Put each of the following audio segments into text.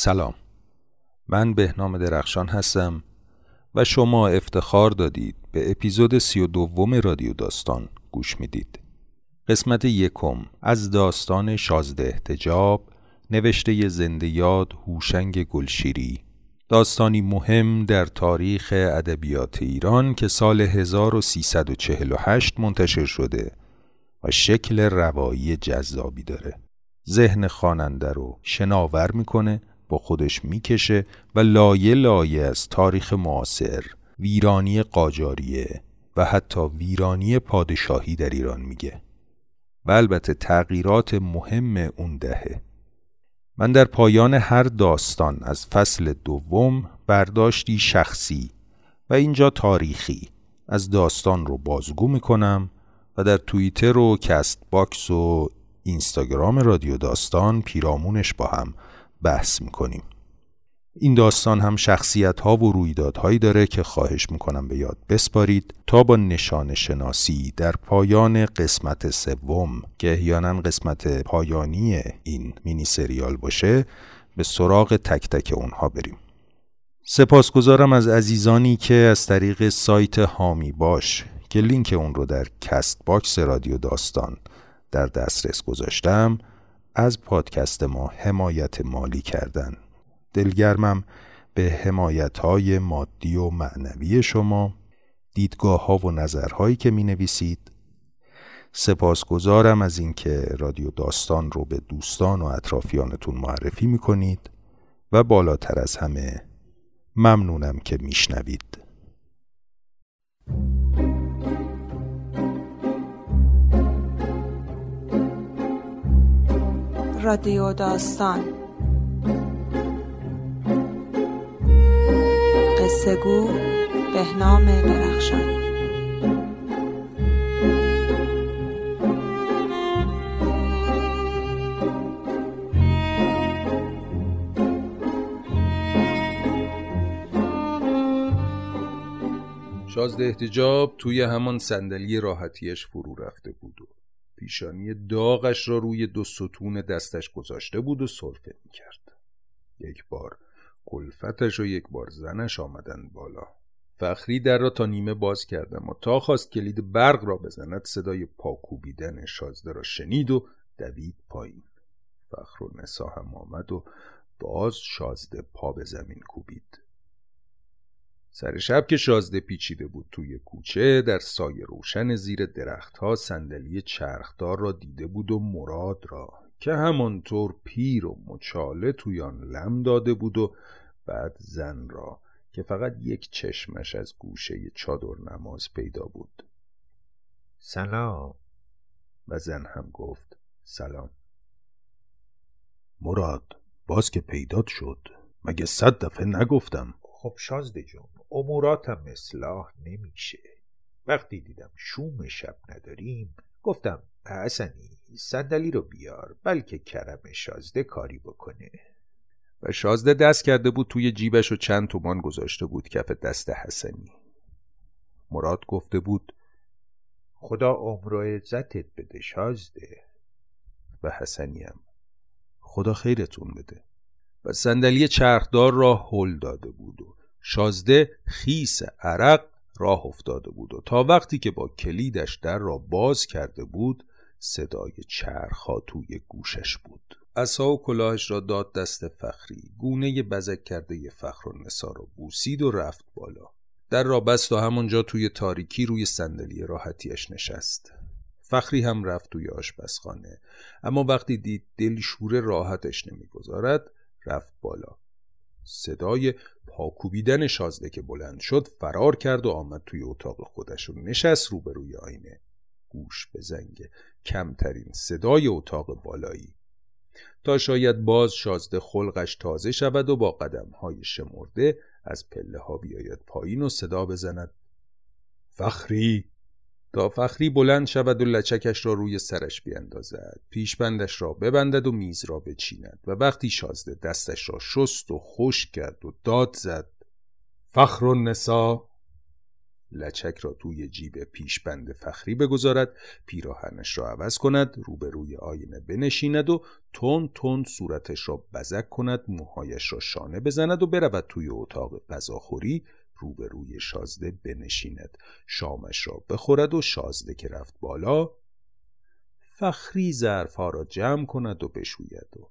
سلام. من بهنام درخشان هستم و شما افتخار دادید به اپیزود سی و دوم رادیو داستان گوش می‌دید. قسمت یکم از داستان شازده احتجاب نوشته زنده یاد هوشنگ گلشیری. داستانی مهم در تاریخ ادبیات ایران که سال 1348 منتشر شده و شکل روایی جذابی داره. ذهن خواننده رو شناور می‌کنه با خودش می‌کشه و لایه لایه از تاریخ معاصر ویرانی قاجاریه و حتی ویرانی پادشاهی در ایران میگه. و البته تغییرات مهم اون دهه. من در پایان هر داستان از فصل دوم برداشتی شخصی و اینجا تاریخی از داستان رو بازگو می‌کنم و در توییتر و Castbox و اینستاگرام رادیو داستان پیرامونش با هم بحث می‌کنیم. این داستان هم شخصیت ها و رویدادهایی داره که خواهش می‌کنم به یاد بسپارید تا با نشان شناسی در پایان قسمت سوم که احیانا قسمت پایانی این مینی سریال باشه به سراغ تک تک اونها بریم. سپاسگزارم از عزیزانی که از طریق سایت حامی باش که لینک اون رو در Castbox رادیو داستان در دسترس گذاشتم از پادکست ما حمایت مالی کردن دلگرمم به حمایت های مادی و معنوی شما دیدگاه ها و نظرهایی که می نویسید سپاسگزارم از اینکه رادیو داستان رو به دوستان و اطرافیانتون معرفی می کنید و بالاتر از همه ممنونم که میشنوید. رادیو داستان. قصه گو بهنام درخشان. شازده احتجاب توی همان صندلی راحتیش فرو رفته بود. پیشانی داغش را روی دو ستون دستش گذاشته بود و سرفه می‌کرد. یک بار کلفتش و یک بار زنش آمدن بالا. فخری در را تا نیمه باز کردم و تا خواست کلید برق را بزند صدای پاکوبیدن شازده را شنید و دوید پایین. فخر و نسا هم آمد و باز شازده پا به زمین کوبید. سر شب که شازده پیچیده بود توی کوچه در سایه روشن زیر درختها صندلی چرخدار را دیده بود و مراد را که همانطور پیر و مچاله توی آن لم داده بود و بعد زن را که فقط یک چشمش از گوشه چادر نماز پیدا بود. سلام. و زن هم گفت سلام. مراد باز که پیدات شد مگه صد دفعه نگفتم؟ خب شازده جون. اموراتم اصلاح نمیشه. وقتی دیدم شوم شب نداریم گفتم حسنی صندلی رو بیار بلکه کرم شازده کاری بکنه. و شازده دست کرده بود توی جیبش و چند تومان گذاشته بود کف دست حسنی. مراد گفته بود خدا عمر و عزتت بده شازده. و حسنی هم خدا خیرتون بده. و صندلی چرخدار را هل داده بود و شازده خیس عرق راه افتاده بود و تا وقتی که با کلیدش در را باز کرده بود صدای چرخها توی گوشش بود. اصا و کلاهش را داد دست فخری گونه بزک کرده فخر و نسا را بوسید و رفت بالا. در را بست و همونجا توی تاریکی روی صندلی راحتیش نشست. فخری هم رفت توی آشپزخانه. اما وقتی دید دل شور راحتش نمی‌گذارد رفت بالا. صدای پاکوبیدن شازده که بلند شد فرار کرد و آمد توی اتاق خودش و نشست روبروی آینه. گوش به زنگ کمترین صدای اتاق بالایی. تا شاید باز شازده خلقش تازه شود و با قدم های شمرده از پله ها بیاید پایین و صدا بزند. فخری! تا فخری بلند شود و لچکش را روی سرش بیندازد. پیشبندش را ببندد و میز را بچیند و وقتی شازده دستش را شست و خوش کرد و داد زد فخر و نسا لچک را توی جیب پیشبند فخری بگذارد پیراهنش را عوض کند روبروی آینه بنشیند و تون تون صورتش را بزک کند موهایش را شانه بزند و برود توی اتاق غذاخوری. روبروی شازده بنشیند. شامش را بخورد و شازده که رفت بالا فخری ظرفها را جمع کند و بشوید و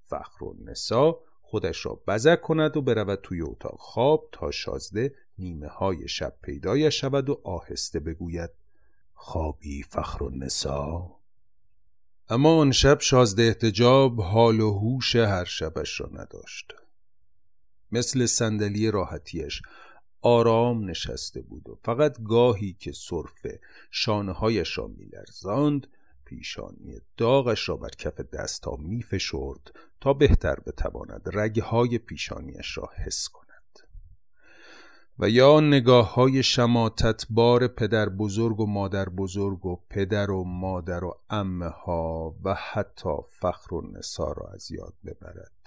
فخر و نسا خودش را بزک کند و برود توی اتاق خواب تا شازده نیمه های شب پیدایش شود و آهسته بگوید خوابی فخر و نسا؟ اما آن شب شازده احتجاب حال و هوش هر شبش را نداشت. مثل صندلی راحتیش آرام نشسته بود و فقط گاهی که صرفه شانه هایش را میلرزاند پیشانی داغش را بر کف دستها میفشرد تا بهتر بتواند رگهای پیشانیش را حس کند. و یا نگاه های شماتت بار پدر بزرگ و مادر بزرگ و پدر و مادر و امه ها و حتی فخر و نسا را از یاد ببرد.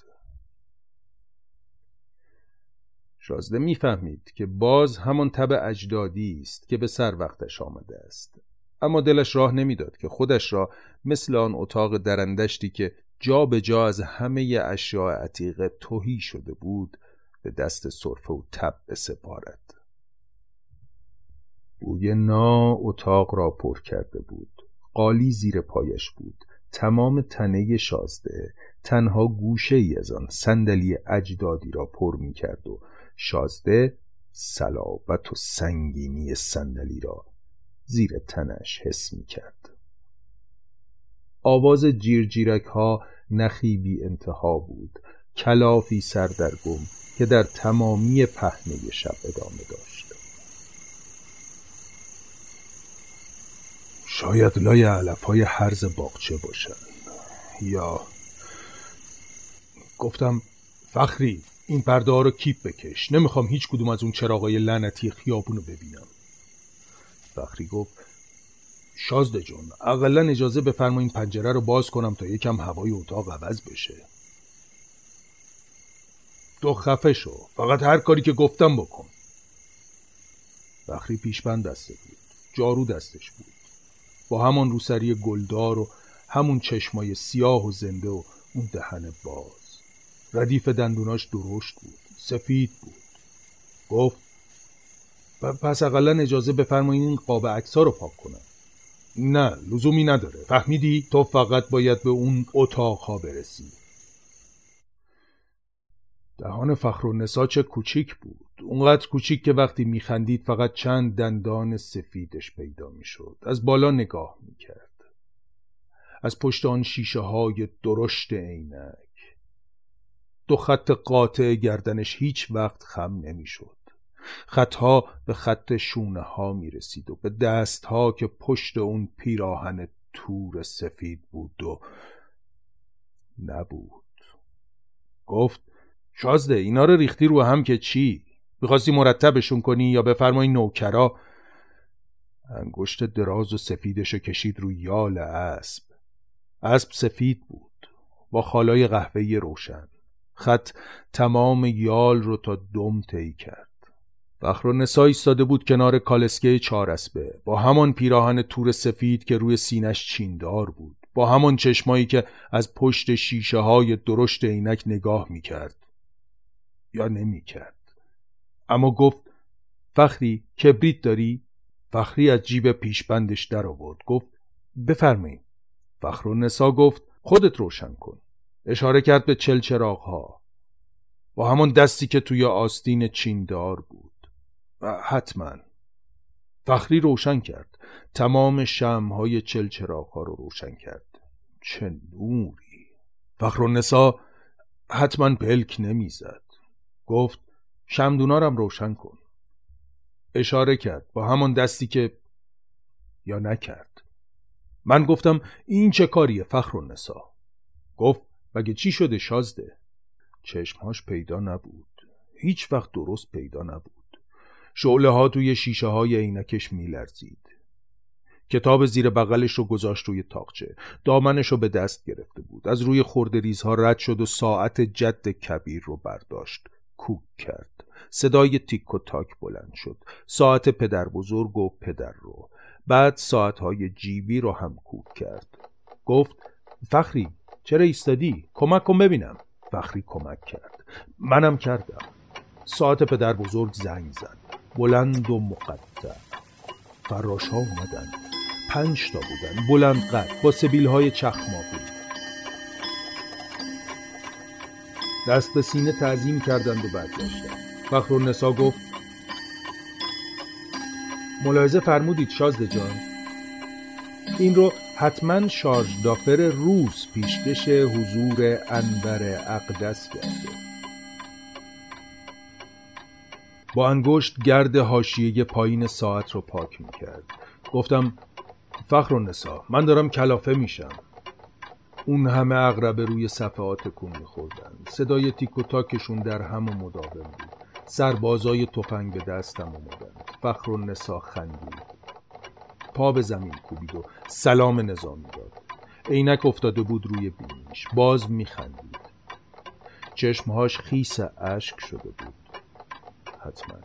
شازده می‌فهمید که باز همان تب اجدادی است که به سر وقتش آمده است. اما دلش راه نمی‌داد که خودش را مثل آن اتاق درندشتی که جا به جا از همه اشیاء عتیقه توهی شده بود به دست صرفه و تب بسپارد. بوی نا اتاق را پر کرده بود. قالی زیر پایش بود. تمام تنه شازده تنها گوشه ای از آن صندلی اجدادی را پر می کرد و شازده سلابت و سنگینی صندلی را زیر تنش حس می کرد. آواز جیرجیرک ها نخی بی انتها بود. کلافی سردرگم که در تمامی پهنه شب ادامه داشت. شاید لای علف های حرز باغچه باشن. یا گفتم فخری. این پرده رو کیپ بکش. نمی‌خوام هیچ کدوم از اون چراغای لعنتی خیابون رو ببینم. فخری گفت شازده جون اقلا اجازه بفرما این پنجره رو باز کنم تا یکم هوای اتاق عوض بشه. تو خفه شو فقط هر کاری که گفتم بکن. فخری پیشبند دسته بود جارو دستش بود. با همان روسری گلدار و همون چشمای سیاه و زنده و اون دهن باز. ردیف دندوناش درشت بود سفید بود. گفت پس اقلا اجازه بفرمایید این قاب عکس رو پاک کنم. نه لزومی نداره. فهمیدی؟ تو فقط باید به اون اتاقها برسی. دهان فخر و نسا چه کوچیک بود. اونقدر کوچیک که وقتی میخندید فقط چند دندان سفیدش پیدا می‌شد. از بالا نگاه می‌کرد. از پشت آن شیشه های درشت عینک. دو خط قاطع گردنش هیچ وقت خم نمی‌شد. خطها به خط شونه ها می رسید و به دست ها که پشت اون پیراهن تور سفید بود و نبود. گفت شازده اینا رو ریختی رو هم که چی؟ می‌خواستی مرتبشون کنی یا بفرمایی نوکرا؟ انگشت دراز و سفیدشو کشید رو یال اسب. اسب سفید بود. با خالای قهوه‌ای روشن. خط تمام یال رو تا دم طی کرد. فخر و نسا ایستاده بود کنار کالسکه چارسبه با همان پیراهن تور سفید که روی سینش چیندار بود. با همان چشمایی که از پشت شیشه های درشت عینک نگاه می‌کرد. یا نمی‌کرد. اما گفت فخری کبریت داری؟ فخری از جیب پیشبندش در آورد گفت بفرمایید فخر و نسا گفت خودت روشن کن. اشاره کرد به چل چراغ ها با همون دستی که توی آستین چیندار بود. و حتما. فخری روشن کرد. تمام شمهای چل چراغ ها رو روشن کرد. چه نوری. فخر نسا حتما پلک نمی‌زد. گفت شمدونارم روشن کن. اشاره کرد. با همون دستی که یا نکرد. من گفتم این چه کاریه فخر نسا گفت مگه چی شده شازده؟ چشمهاش پیدا نبود. هیچ وقت درست پیدا نبود. شعله ها توی شیشه های عینکش میلرزید. کتاب زیر بغلش رو گذاشت روی تاقچه. دامنش رو به دست گرفته بود. از روی خورده ریزها رد شد و ساعت جد کبیر رو برداشت. کوک کرد. صدای تیک و تاک بلند شد. ساعت پدر بزرگ و پدر رو. بعد ساعتهای جیبی رو هم کوک کرد. گفت فخری چرا ایستادی؟ کمک کن ببینم. فخری کمک کرد. منم کردم. ساعت پدر بزرگ زنگ زد. بلند و مقطع. فراش ها اومدن. پنج تا بودن. بلند قد. با سبیل های چخماقی. دست به سینه تعظیم کردند و برگشتند. فخر نسا گفت ملاحظه فرمودید شازده جان؟ این رو حتما شارژ دافر روز پیشکش حضور انور اقدس کرده با انگشت گرد حاشیه پایین ساعت رو پاک می‌کرد. گفتم فخر نسا من دارم کلافه میشم. اون همه اغربه روی صفحات کن میخوردن. صدای تیک و تاکشون در هم و مداوم بود. سربازای تفنگ به دستم اومدن. فخر و نسا خندید. پا به زمین کوبید و سلام نظامی داد عینک افتاده بود روی بینیش باز میخندید. چشمهاش خیس اشک شده بود. حتما.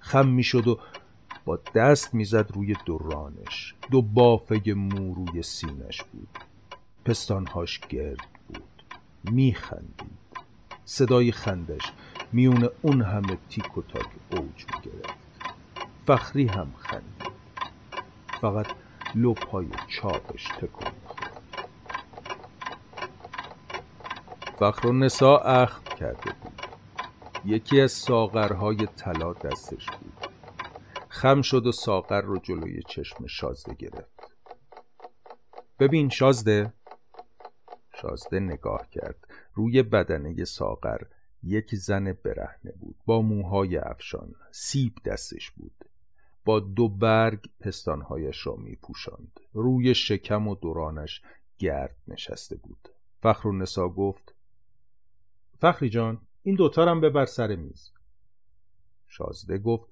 خم می‌شد و با دست می‌زد روی دورانش. دو بافه مو روی سینش بود. پستانهاش گرد بود. میخندید. صدای خندش میون اون همه تیک و تاک اوج می‌گرفت. فخری هم خندید. فقط لپای چاقش تکون می‌خورد. فخر و نسا اخم کرده بود. یکی از ساغرهای طلا دستش بود. خم شد و ساغر رو جلوی چشم شازده گرفت. ببین شازده؟ شازده نگاه کرد. روی بدنه ساغر یک زن برهنه بود. با موهای افشان. سیب دستش بود. با دو برگ پستانهایش را می پوشند. روی شکم و دورانش گرد نشسته بود. فخر نسا گفت فخری جان این دوتا هم ببر سر میز. شازده گفت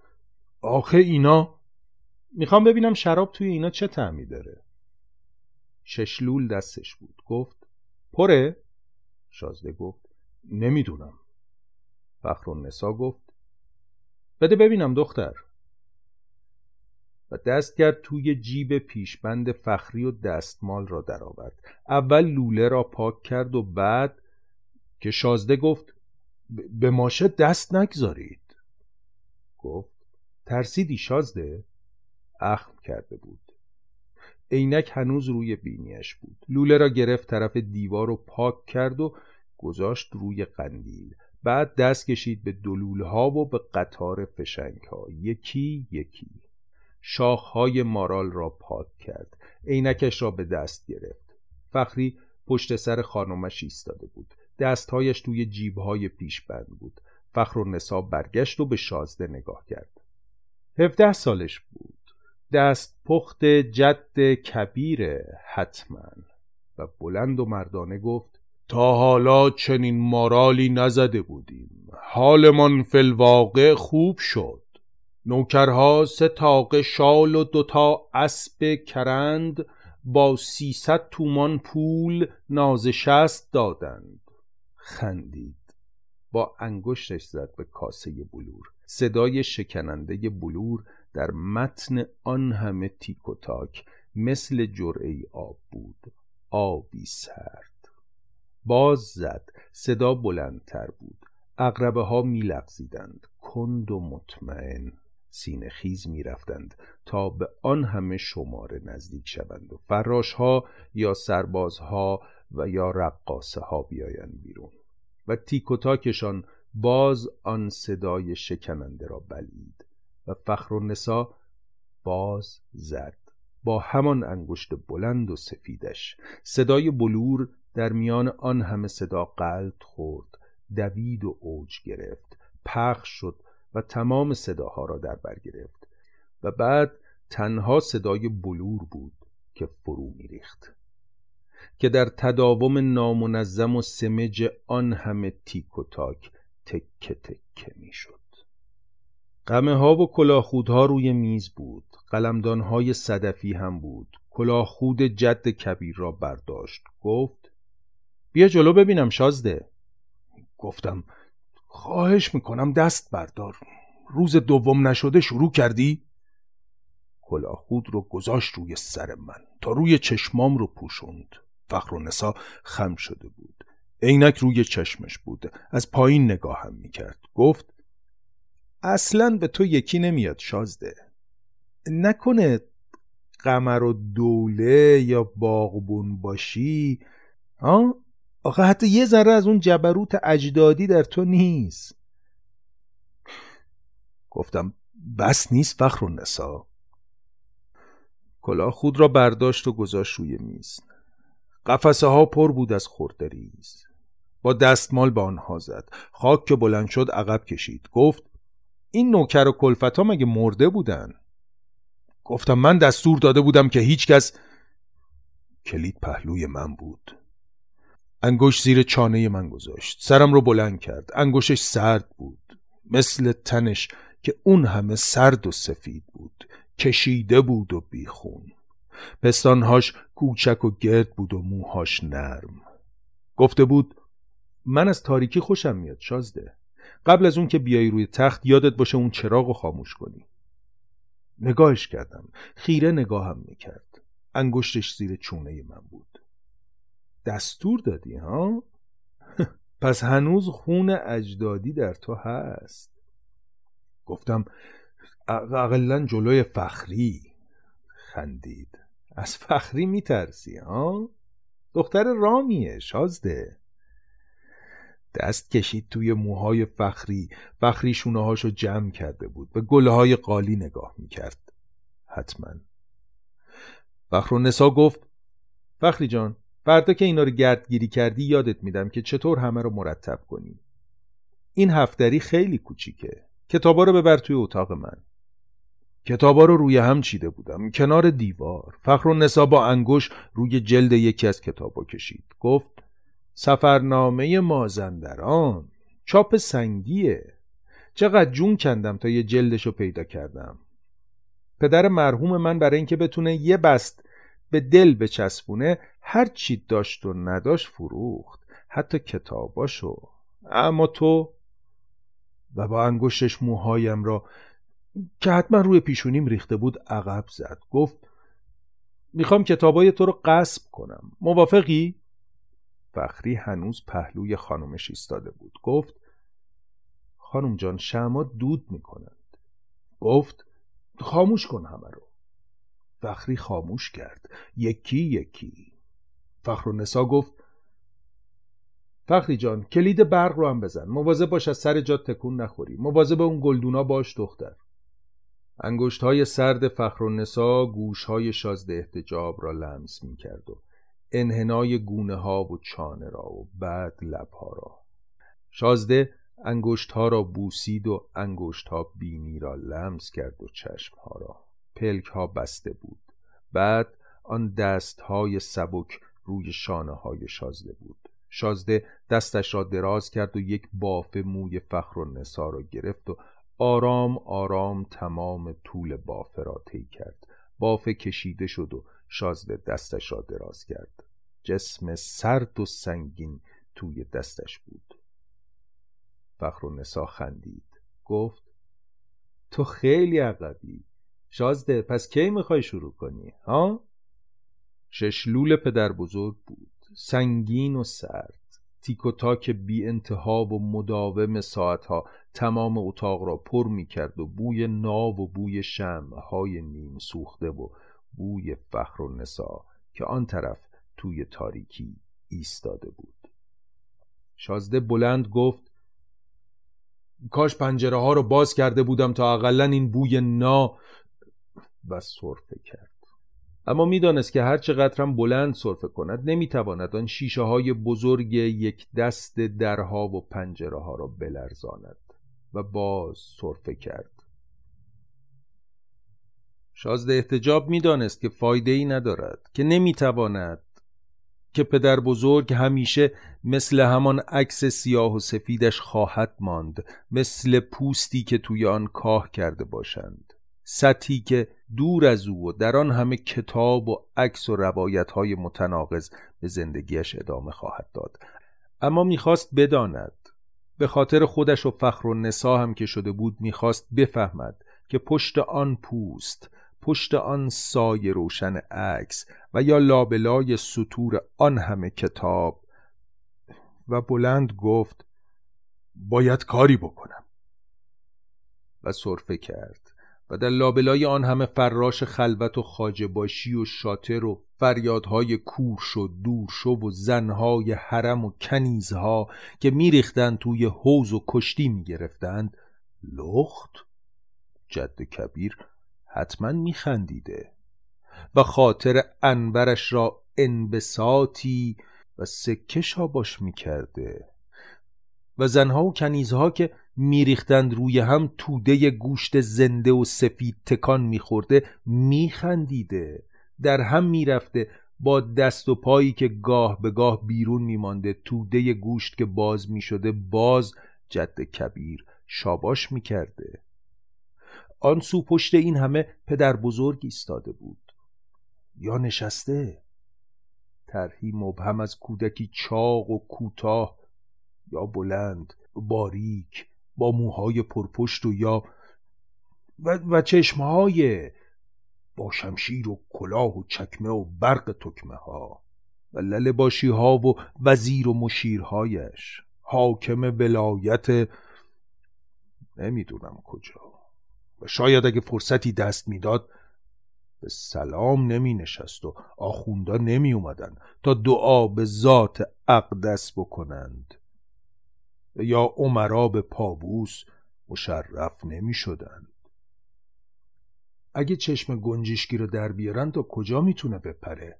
آخه اینا می‌خوام ببینم شراب توی اینا چه تعمی داره. ششلول دستش بود. گفت پره؟ شازده گفت نمی‌دونم. فخر نسا گفت بده ببینم دختر. و دست کرد توی جیب پیشبند فخری و دستمال را درآورد. اول لوله را پاک کرد و بعد که شازده گفت به ماشه دست نگذارید. گفت ترسیدی شازده؟ اخم کرده بود. عینک هنوز روی بینیش بود. لوله را گرفت طرف دیوار و پاک کرد و گذاشت روی قندیل. بعد دست کشید به دلول ها و به قطار فشنگ ها یکی یکی. شاخهای مارال را پاک کرد. عینکش را به دست گرفت. فخری پشت سر خانمش ایستاده بود. دستهایش توی جیبهای پیش بند بود. فخر و نصاب برگشت و به شازده نگاه کرد. هفده سالش بود. دست پخت جد کبیره حتما و بلند و مردانه گفت تا حالا چنین مارالی نزده بودیم. حالمان فلواقع خوب شد. نوکرها سه تاقه شال و دوتا اسب کرند با سیصد تومان پول نازشست دادند. خندید. با انگشتش زد به کاسه بلور. صدای شکننده بلور در متن آن همه تیک و تاک مثل جرعه آب بود. آبی سرد. باز زد. صدا بلندتر بود. اقربه ها می لغزیدند کند و مطمئن. سینه خیز می رفتند تا به آن همه شماره نزدیک شوند و فراش ها یا سربازها و یا رقاصه ها بیایند بیرون و تیک و تاکشان باز آن صدای شکننده را بلید و فخر و نسا باز زد با همان انگشت بلند و سفیدش صدای بلور در میان آن همه صدا قلط خورد دوید و اوج گرفت پخش شد و تمام صداها را در بر گرفت و بعد تنها صدای بلور بود که فرو میریخت که در تداوم نامنظم و سمج آن همه تیک و تاک تکه تکه می‌شد قمه ها و کلاخودها روی میز بود قلمدان های صدفی هم بود. کلاخود جد کبیر را برداشت گفت بیا جلو ببینم شازده. گفتم خواهش می‌کنم دست بردار. روز دوم نشده شروع کردی؟ کلاه خود رو گذاشت روی سر من تا روی چشمام رو پوشوند. فخر و نسا خم شده بود. عینک روی چشمش بود. از پایین نگاهم می‌کرد. گفت اصلا به تو یکی نمیاد شازده. نکنه قمر و دوله یا باغبون باشی ها؟ آخه حتی یه ذره از اون جبروت اجدادی در تو نیست. گفتم بس نیست فخر و نسا کلاه خود را برداشت و گذاشت روی میز. قفسه ها پر بود از خوردریز با دستمال به آنها زد. خاک که بلند شد عقب کشید. گفت این نوکر و کلفت ها مگه مرده بودن؟ گفتم من دستور داده بودم که هیچکس کلید پهلوی من بود. انگوش زیر چانه من گذاشت. سرم رو بلند کرد. انگوشش سرد بود. مثل تنش که اون همه سرد و سفید بود. کشیده بود و بیخون. پستانهاش کوچک و گرد بود و موهاش نرم. گفته بود من از تاریکی خوشم میاد شازده. قبل از اون که بیای روی تخت یادت باشه اون چراغ رو خاموش کنی. نگاهش کردم. خیره نگاهم می‌کرد. انگشتش زیر چونه من بود. دستور دادی ها؟ پس هنوز خون اجدادی در تو هست. گفتم اقلا جلوی فخری. خندید. از فخری میترسی ها؟ دختر رامیه شازده. دست کشید توی موهای فخری. فخری شونه هاشو جمع کرده بود. به گله های قالی نگاه می‌کرد. حتما. فخر نسا گفت فخری جان فردا که اینا رو گردگیری کردی یادت میدم که چطور همه رو مرتب کنی. این هفتری خیلی کوچیکه. کتابا رو ببر توی اتاق من. کتابا رو روی هم چیده بودم. کنار دیوار. فخر و نسا با انگوش روی جلد یکی از کتابا کشید. گفت سفرنامه مازندران. چاپ سنگیه. چقدر جون کندم تا یه جلدشو پیدا کردم. پدر مرحوم من برای اینکه بتونه یه بست به دل بچسبونه هر چی داشت و نداشت فروخت حتی کتاباشو. اما تو و با انگشتش موهایم را که حتما روی پیشونیم ریخته بود عقب زد. گفت می‌خوام کتابای تو رو قصب کنم. موافقی؟ فخری هنوز پهلوی خانمش ایستاده بود. گفت خانم جان شما دود می‌کنند. گفت خاموش کن همه رو. فخری خاموش کرد. یکی یکی. فخر و نسا گفت فخری جان کلید برق رو هم بزن. مواظب باش از سر جات تکون نخوری. مواظب اون گلدونا باش دختر. انگشت های سرد فخر و نسا گوش های شازده احتجاب را لمس می کرد و انحنای گونه ها و چانه را و بعد لب ها را. شازده انگشت ها را بوسید و انگشت ها بینی را لمس کرد و چشم ها را. پلک ها بسته بود. بعد آن دست های سبک روی شانه های شازده بود. شازده دستش را دراز کرد و یک باف موی فخر و نسا را گرفت و آرام آرام تمام طول بافه را طی کرد. بافه کشیده شد و شازده دستش را دراز کرد. جسم سرد و سنگین توی دستش بود. فخر و نسا خندید. گفت تو خیلی عقبی. شازده پس کی می‌خوای شروع کنی ها؟ ششلول پدر بزرگ بود سنگین و سرد تیک و تاک بی انتها و مداوم ساعتها تمام اتاق را پر می کرد و بوی ناو و بوی شمع های نیم سوخته و بوی فخر و نسا که آن طرف توی تاریکی ایستاده بود شازده بلند گفت کاش پنجره ها رو باز کرده بودم تا اقلا این بوی نا و صرفه کرد. اما می‌دانست که هر چقدر هم بلند صرفه کند نمی‌تواند آن شیشه های بزرگ یک دست درها و پنجره ها را بلرزاند و باز صرفه کرد. شازده احتجاب می‌دانست که فایده ای ندارد که نمی‌تواند که پدر بزرگ همیشه مثل همان عکس سیاه و سفیدش خواهد ماند مثل پوستی که توی آن کاه کرده باشند. سطحی که دور از او و در آن همه کتاب و عکس و روایت های متناقض به زندگیش ادامه خواهد داد. اما می‌خواست بداند. به خاطر خودش و فخر و نسا هم که شده بود می‌خواست بفهمد که پشت آن پوست پشت آن سایه روشن عکس و یا لابلای سطور آن همه کتاب و بلند گفت باید کاری بکنم. و صرفه کرد. و در لابلای آن همه فراش خلوت و خاجباشی و شاتر و فریادهای کورش و دورشو و زنهای حرم و کنیزها که میریختند توی حوز و کشتی می‌گرفتند لخت؟ جد کبیر حتما میخندیده و خاطر انبرش را انبساطی و سکه شاباش می‌کرده. و زنها و کنیزها که میریختند روی هم توده گوشت زنده و سفید تکان میخورده میخندیده. در هم می‌رفته با دست و پایی که گاه به گاه بیرون میمانده توده گوشت که باز می‌شده باز جد کبیر شاباش می‌کرده. آن سو پشت این همه پدر بزرگ ایستاده بود. یا نشسته؟ طرحی مبهم از کودکی چاق و کوتاه یا بلند باریک با موهای پرپشت و یا و, و چشمهای با شمشیر و کلاه و چکمه و برق تکمه ها و لل ها و وزیر و مشیرهایش. حاکم ولایت نمی‌دونم کجا. و شاید اگه فرصتی دست می‌داد به سلام نمی نشست و آخوندا نمی اومدن تا دعا به ذات اقدس بکنند. یا عمرا به پابوس مشرف نمی شدند اگه چشم گنجشکی رو در بیارن تا کجا می‌تونه بپره؟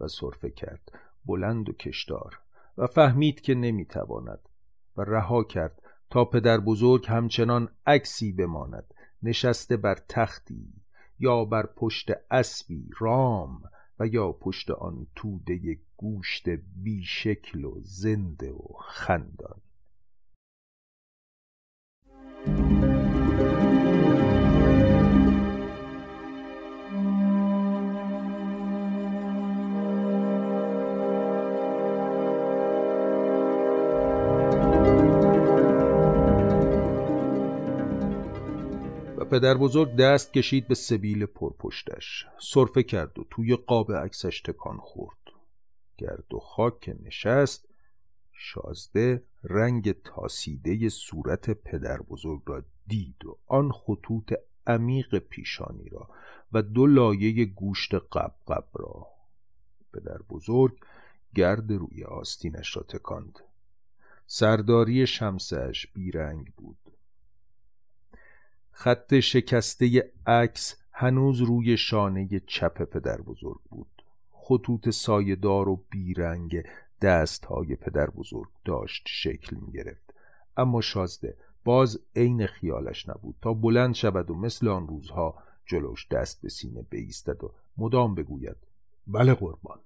و صرفه کرد بلند و کشدار و فهمید که نمی‌تواند و رها کرد تا پدر بزرگ همچنان عکسی بماند نشسته بر تختی یا بر پشت اسبی رام و یا پشت آن توده گوشت بیشکل و زنده و خندان. پدر بزرگ دست کشید به سبیل پرپشتش. صرفه کرد و توی قاب عکسش تکان خورد. گرد و خاک که نشست. شازده رنگ تاسیده صورت پدر بزرگ را دید و آن خطوط عمیق پیشانی را و دو لایه گوشت قبقب را. پدر بزرگ گرد روی آستینش را تکاند. سرداری شمسش بیرنگ بود. خط شکسته عکس هنوز روی شانه چپ پدر بزرگ بود. خطوط سایهدار و بیرنگ دست های پدر بزرگ داشت شکل می گرفت اما شازده باز عین خیالش نبود. تا بلند شود و مثل آن روزها جلوش دست به سینه بیستد و مدام بگوید بله قربان.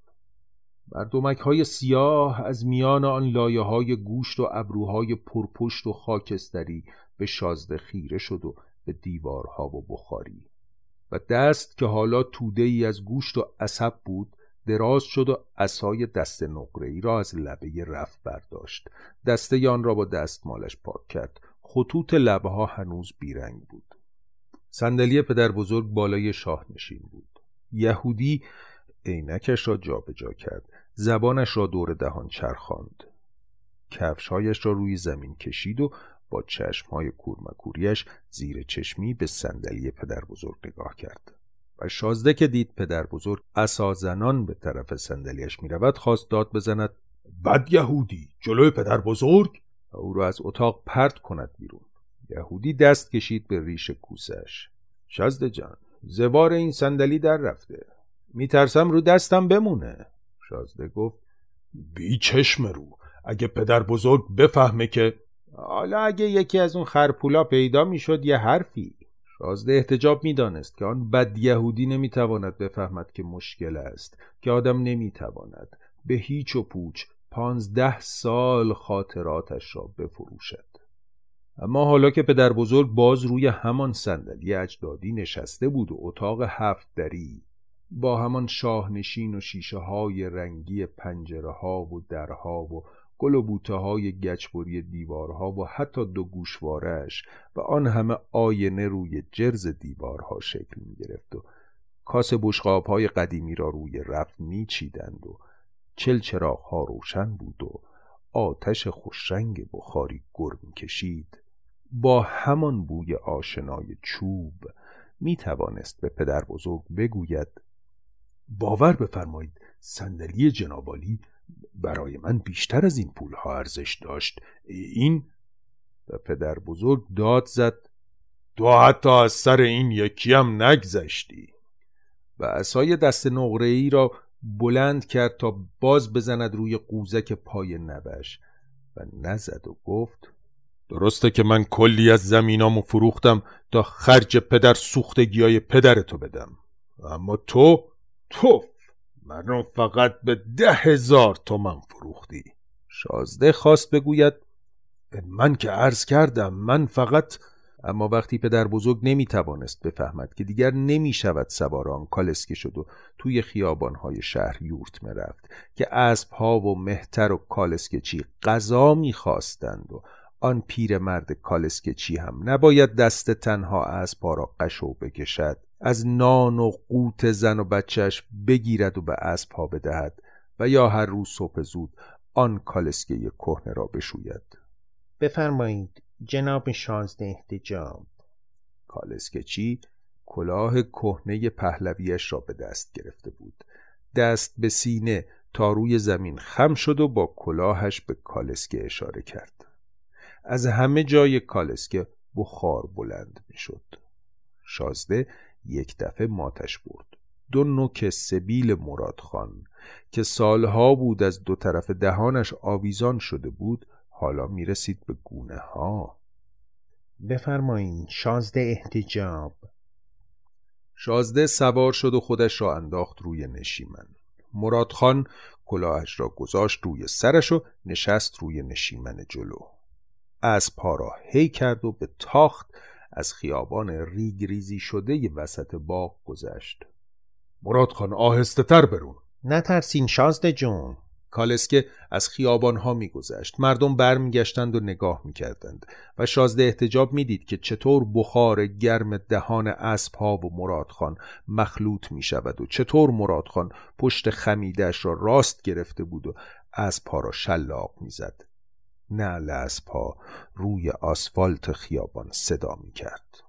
مردمک های سیاه از میان آن لایه های گوشت و ابروهای پرپشت و خاکستری به شازده خیره شد و به دیوارها و بخاری. و دست که حالا توده ای از گوشت و عصب بود دراز شد و اسای دست نقره ای را از لبه رف برداشت. دسته آن را با دستمالش پاک کرد. خطوط لبه ها هنوز بیرنگ بود. صندلی پدر بزرگ بالای شاه نشین بود. یهودی عینکش را جابجا جا کرد. زبانش را دور دهان چرخاند. کفشهایش را روی زمین کشید و با چشمهای کورمکوریش زیر چشمی به صندلی پدر بزرگ نگاه کرد و شازده که دید پدر بزرگ زنان به طرف صندلیاش می رود خواست داد بزند بد یهودی جلوی پدر بزرگ او را از اتاق پرت کند بیرون. یهودی دست کشید به ریش کوسش شازده جان زوار این صندلی در رفته. میترسم رو دستم بمونه. شازده گفت بی چشم رو. اگه پدر بزرگ بفهمه که حالا اگه یکی از اون خرپولا پیدا می‌شد یه حرفی شازده احتجاب می‌دانست که آن بد یهودی نمی‌تواند بفهمد که مشکل است که آدم نمی‌تواند به هیچ و پوچ پانزده سال خاطراتش را بفروشد. اما حالا که پدر بزرگ باز روی همان صندلی اجدادی نشسته بود و اتاق هفت دری با همان شاهنشین و شیشه های رنگی پنجره ها و درها و گل و بوته های گچبری دیوارها و حتی دو گوشوارش و آن همه آینه روی جرز دیوارها شکل می گرفت و کاس بشقاب های قدیمی را روی رفت می چیدند و چل چراغ ها روشن بود و آتش خوشرنگ بخاری گرم کشید با همان بوی آشنای چوب می توانست به پدر بزرگ بگوید باور بفرمایید صندلی جنابالی برای من بیشتر از این پولها ارزش داشت. این و پدر بزرگ داد زد. تو حتی از سر این یکی هم نگذشتی. و اسای دست نقره ای را بلند کرد تا باز بزند روی قوزک پای نبش و نزد و گفت درسته که من کلی از زمینامو فروختم تا خرج پدر سوختگی های پدرتو بدم. اما تو تو منو فقط به ده هزار تومن فروختی. شازده خواست بگوید. من که عرض کردم من فقط اما وقتی پدر بزرگ نمی توانست بفهمد که دیگر نمی شود سوار آن کالسکه شد و توی خیابانهای شهر یورت رفت که اسب ها و مهتر و کالسکه چی غذا می خواستند و آن پیرمرد کالسکه چی هم نباید دست تنها اسبها را قشو بکشد. از نان و قوت زن و بچهش بگیرد و به اسبها بدهد و یا هر روز صبح زود آن کالسکه کهنه را بشوید. بفرمایید جناب شانزده احتجاب کالسکه چی؟ کلاه کهنه پهلویش را به دست گرفته بود. دست به سینه تا روی زمین خم شد و با کلاهش به کالسکه اشاره کرد. از همه جای کالسکه بخار بلند می شد شازده یک دفعه ماتش برد. دو نوک سبیل مراد خان که سالها بود از دو طرف دهانش آویزان شده بود حالا می رسید به گونه ها. بفرمایین شازده احتجاب. شازده سوار شد و خودش را انداخت روی نشیمن. مراد خان کلاهش را گذاشت روی سرش و نشست روی نشیمن جلو. از پا هی کرد و به تاخت از خیابان ریگ ریزی شده وسط باغ گذشت. مراد خان آهسته تر برون. نترسین شازده جون. کالسکه از خیابانها میگذشت. مردم برمیگشتند و نگاه می‌کردند و شازده احتجاب می‌دید که چطور بخار گرم دهان اسبها و مرادخان مخلوط می‌شود و چطور مرادخان پشت خمیدش را راست گرفته بود و اسبها را شلاق می‌زد. نعل اسبها روی آسفالت خیابان صدا می‌کرد.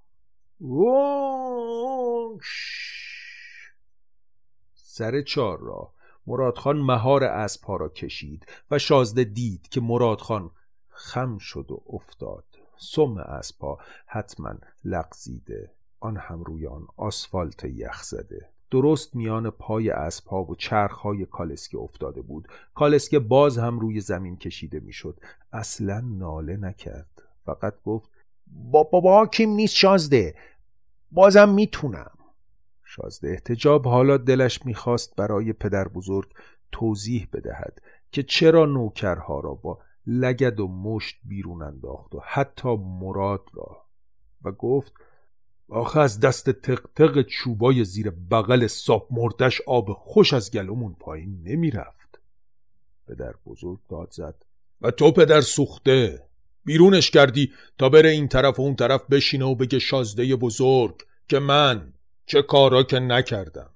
سر چار را مرادخان مهار اسبها را کشید و شازده دید که مرادخان خم شد و افتاد. سم اسبها حتما لغزیده آن هم روی آن آسفالت یخ زده. درست میان پای اسبها و چرخهای کالسکه افتاده بود. کالسکه باز هم روی زمین کشیده می‌شد. اصلا ناله نکرد. فقط گفت با بابا کیم نیست شازده. بازم می‌تونم. شازده احتجاب حالا دلش می‌خواست برای پدر بزرگ توضیح بدهد که چرا نوکرها را با لگد و مشت بیرون انداخت و حتی مراد را. و گفت آخه از دست تق چوبای زیر بغل ساب مردش آب خوش از گلومون پایین نمی‌رفت. پدر بزرگ داد زد. و تو پدر سوخته بیرونش کردی تا بره این طرف و اون طرف بشینه و بگه شازده بزرگ که من چه کارا که نکردم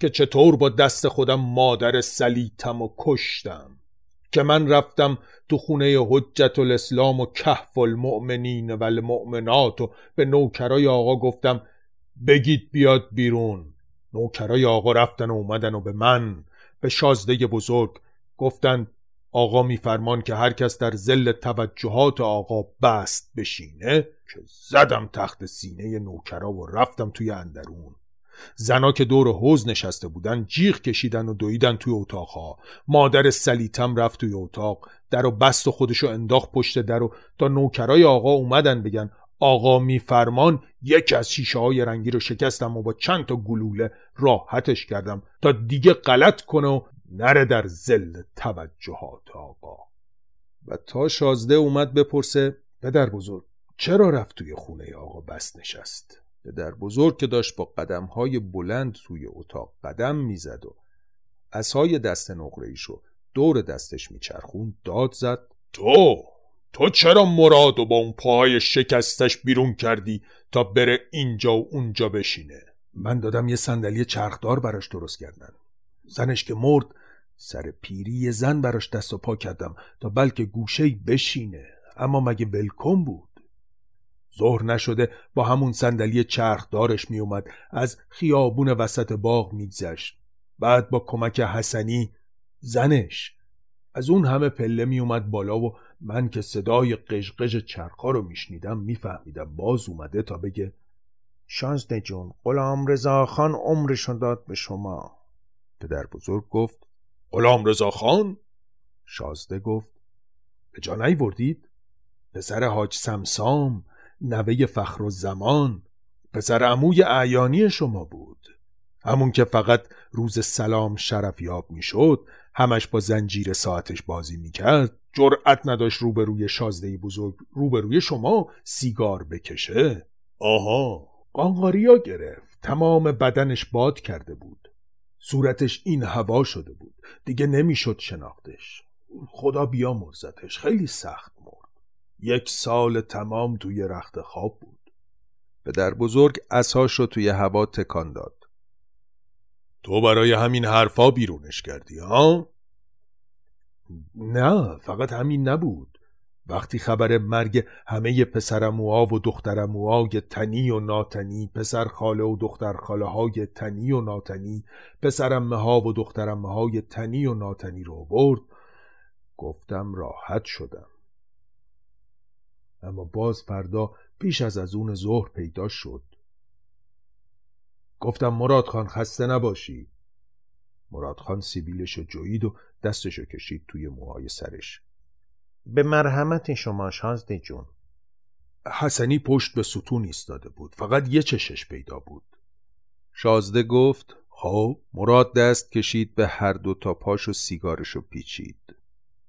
که چطور با دست خودم مادر سلیتم و کشتم. که من رفتم تو خونه حجت الاسلام و کهف المؤمنین و المؤمنات و به نوکرای آقا گفتم بگید بیاد بیرون. نوکرای آقا رفتن و اومدن و به من به شازده بزرگ گفتند آقا میفرمان که هر کس در زل توجهات آقا بست بشینه که زدم تخت سینه نوکرا و رفتم توی اندرون. زنا که دور حوز نشسته بودن جیغ کشیدن و دویدن توی اتاقها. مادر سلیتم رفت توی اتاق در و بست و خودشو انداخت پشت در و تا نوکرای آقا اومدن بگن آقا میفرمان یکی از شیشه های رنگی رو شکستم و با چند تا گلوله راحتش کردم تا دیگه غلط کنه و نره در زل توجهات آقا. و تا شازده اومد بپرسه پدر بزرگ چرا رفت توی خونه آقا بس نشست؟ پدر بزرگ که داشت با قدمهای بلند توی اتاق قدم می‌زد و اسای دست نقره ایشو دور دستش میچرخون داد زد. تو تو چرا مراد و با اون پاهای شکستش بیرون کردی تا بره اینجا و اونجا بشینه؟ من دادم یه صندلی چرخدار براش درست کردن. زنش که مرد سر پیری زن براش دست و پا کردم تا بلکه گوشه بشینه. اما مگه ولکن بود؟ ظهر نشده با همون صندلی چرخدارش میومد از خیابون وسط باغ میگذشت. بعد با کمک حسنی زنش از اون همه پله میومد بالا و من که صدای قژقژ چرخا رو میشنیدم میفهمیدم باز اومده تا بگه شانزده جون غلام رضا خان عمرشون داد به شما. پدر بزرگ گفت غلام رضا خان؟ شازده گفت به جا نیوردید؟ پسر حاج سمسام نوه فخر و زمان. پسر عموی اعیانی شما بود. همون که فقط روز سلام شرف یاب می‌شد همش با زنجیر ساعتش بازی می‌کرد جرأت نداشت روبروی شازده بزرگ روبروی شما سیگار بکشه. آها. قانقاریا گرفت. تمام بدنش باد کرده بود. صورتش این هوا شده بود. دیگه نمی‌شد شناختش. خدا بیامرزتش خیلی سخت. یک سال تمام توی رخت خواب بود. پدر بزرگ اساش رو توی هوا تکان داد. تو برای همین حرفا بیرونش کردی ها؟ نه فقط همین نبود. وقتی خبر مرگ همه پسرموها و دخترموهای تنی و ناتنی پسر خاله و دختر خاله های تنی و ناتنی پسرمه ها و دخترمه های تنی و ناتنی رو برد. گفتم راحت شدم. اما باز فردا پیش از از اون ظهر پیدا شد. گفتم مراد خان خسته نباشی. مراد خان سیبیلشو جوید و دستشو کشید توی موهای سرش. به مرحمت شما شازده جون. حسنی پشت به ستون ایستاده بود. فقط یه چشش پیدا بود. شازده گفت خب مراد دست کشید به هر دو تا پاش و سیگارشو پیچید.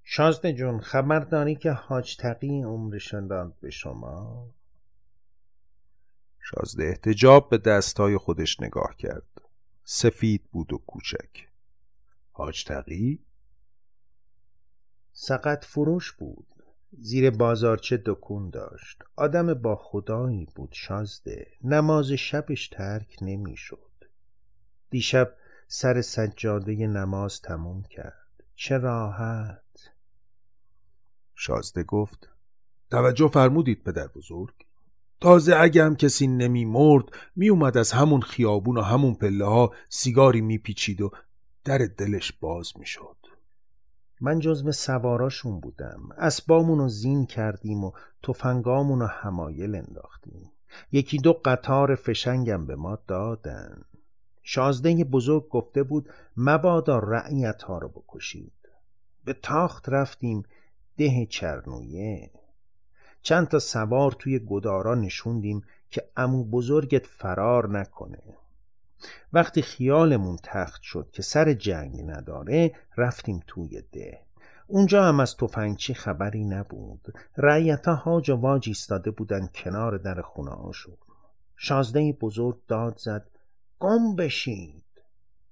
شازده جون خبر داری که حاج تقی عمرشون داد به شما. شازده احتجاب به دستای خودش نگاه کرد. سفید بود و کوچک. حاج تقی؟ سقط فروش بود. زیر بازارچه دکون داشت. آدم با خدایی بود شازده. نماز شبش ترک نمی‌شد. دیشب سر سجاده نماز تموم کرد. چه راحت. شازده گفت توجه فرمودید پدر بزرگ. تازه اگه هم کسی نمی مرد می اومد از همون خیابون و همون پله ها سیگاری میپیچید و در دلش باز می‌شد. من جزو سواراشون بودم. اسبامون رو زین کردیم و تفنگامون رو همایل انداختیم. یکی دو قطار فشنگم به ما دادن. شازده بزرگ گفته بود مبادا رعیت ها رو بکشید. به تاخت رفتیم ده چرنویه. چند تا سوار توی گدارا نشوندیم که امو بزرگت فرار نکنه. وقتی خیالمون تخت شد که سر جنگ نداره رفتیم توی ده. اونجا هم از تفنگچی خبری نبود. رعیتا هاج و واج ایستاده بودن کنار در خونه هاشون شازده بزرگ داد زد گم بشید.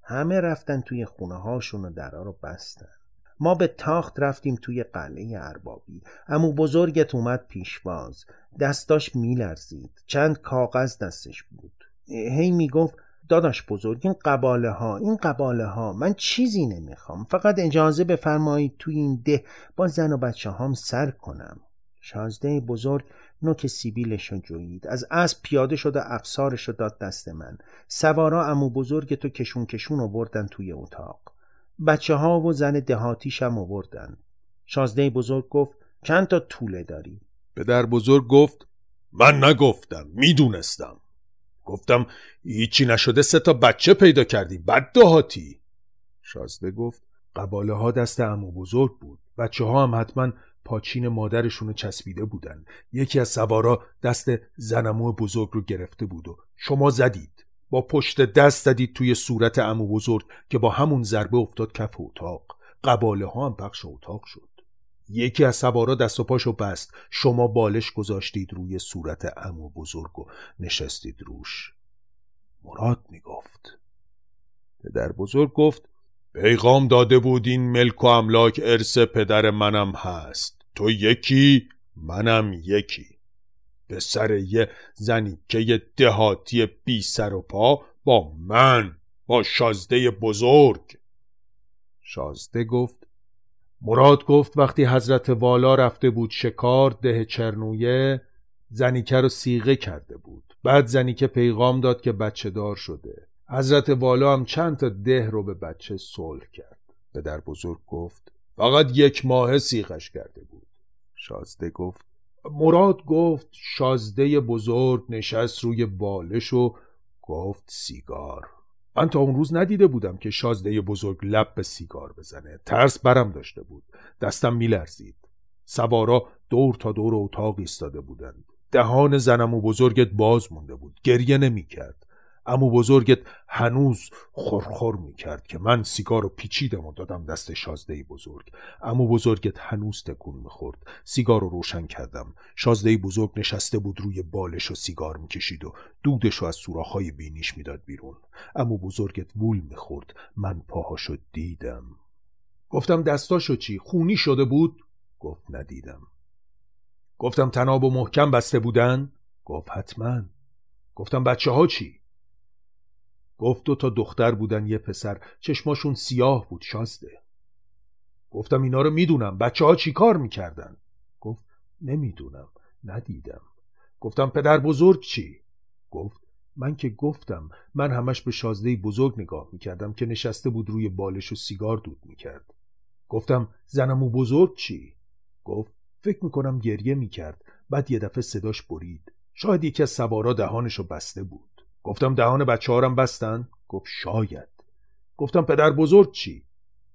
همه رفتن توی خونه هاشون و درها رو بستن. ما به تاخت رفتیم توی قلعه اربابی. امو بزرگت اومد پیشواز. دستاش میلرزید. چند کاغذ دستش بود. هی می‌گفت داداش بزرگ این قباله ها این قباله ها من چیزی نمی‌خوام. فقط اجازه بفرمایید توی این ده با زن و بچه هام سر کنم. شازده بزرگ نوک سیبیلش رو جوید از اسب پیاده شد و افسارش رو داد دست من. سوارا امو بزرگ تو کشون کشون رو بردن توی اتاق. بچه ها و زن دهاتیش هم آوردن. شازده بزرگ گفت چند تا طوله داری؟ پدر بزرگ گفت من نگفتم می‌دونستم. گفتم هیچی نشده سه تا بچه پیدا کردی بد دهاتی. شازده گفت قباله ها دست امو بزرگ بود. بچه ها هم حتما پاچین مادرشونو چسبیده بودن. یکی از سوارا دست زنمو بزرگ رو گرفته بود و شما زدید. پشت دست زدید توی صورت امو بزرگ که با همون ضربه افتاد کف اتاق. قباله ها هم پخش اتاق شد. یکی از سوارا دست و پاشو بست. شما بالش گذاشتید روی صورت امو بزرگ و نشستید روش. مراد می‌گفت. پدر بزرگ گفت پیغام داده بود این ملک و املاک ارث پدر منم هست. تو یکی منم یکی. به سر یه زنی که یه دهاتی بی سر و پا با من با شازده بزرگ. شازده گفت مراد گفت وقتی حضرت والا رفته بود شکار ده چرنویه زنیکه رو سیغه کرده بود. بعد زنیکه پیغام داد که بچه دار شده. حضرت والا هم چند تا ده رو به بچه صلح کرد. پدر بزرگ گفت فقط یک ماه سیغش کرده بود. شازده گفت مراد گفت شازده بزرگ نشست روی بالش و گفت سیگار. من تا اون روز ندیده بودم که شازده بزرگ لب به سیگار بزنه. ترس برم داشته بود. دستم میلرزید. سوارا دور تا دور اتاق ایستاده بودند. دهان زنم و بزرگت باز مونده بود. گریه نمی‌کرد. امو بزرگت هنوز خورخور می‌کرد که من سیگار رو پیچیدم و دادم دست شازده بزرگ. امو بزرگت هنوز تکون می‌خورد. سیگار رو روشن کردم. شازده بزرگ نشسته بود روی بالش و سیگار می‌کشید و دودش رو از سوراخهای بینیش می‌داد بیرون. امو بزرگت وول می‌خورد. من پاهاشو دیدم. گفتم دستاشو چی؟ خونی شده بود؟ گفت ندیدم. گفتم تناب و محکم بسته بودن؟ گفت حتما. گفتم بچه ها چی؟ گفت دو تا دختر بودن یه پسر. چشماشون سیاه بود شازده. گفتم اینا رو می‌دونم. بچه ها چی کار می‌کردن؟ گفت نمی‌دونم. ندیدم. گفتم پدر بزرگ چی؟ گفت من که گفتم من همش به شازده بزرگ نگاه می‌کردم که نشسته بود روی بالش و سیگار دود می‌کرد. گفتم زنم و بزرگ چی؟ گفت فکر می‌کنم گریه می‌کرد. بعد یه دفعه صداش برید. شاید یکی از سوارا دهانشو بسته بود. گفتم دهان بچه هارم بستن؟ گفت شاید. گفتم پدر بزرگ چی؟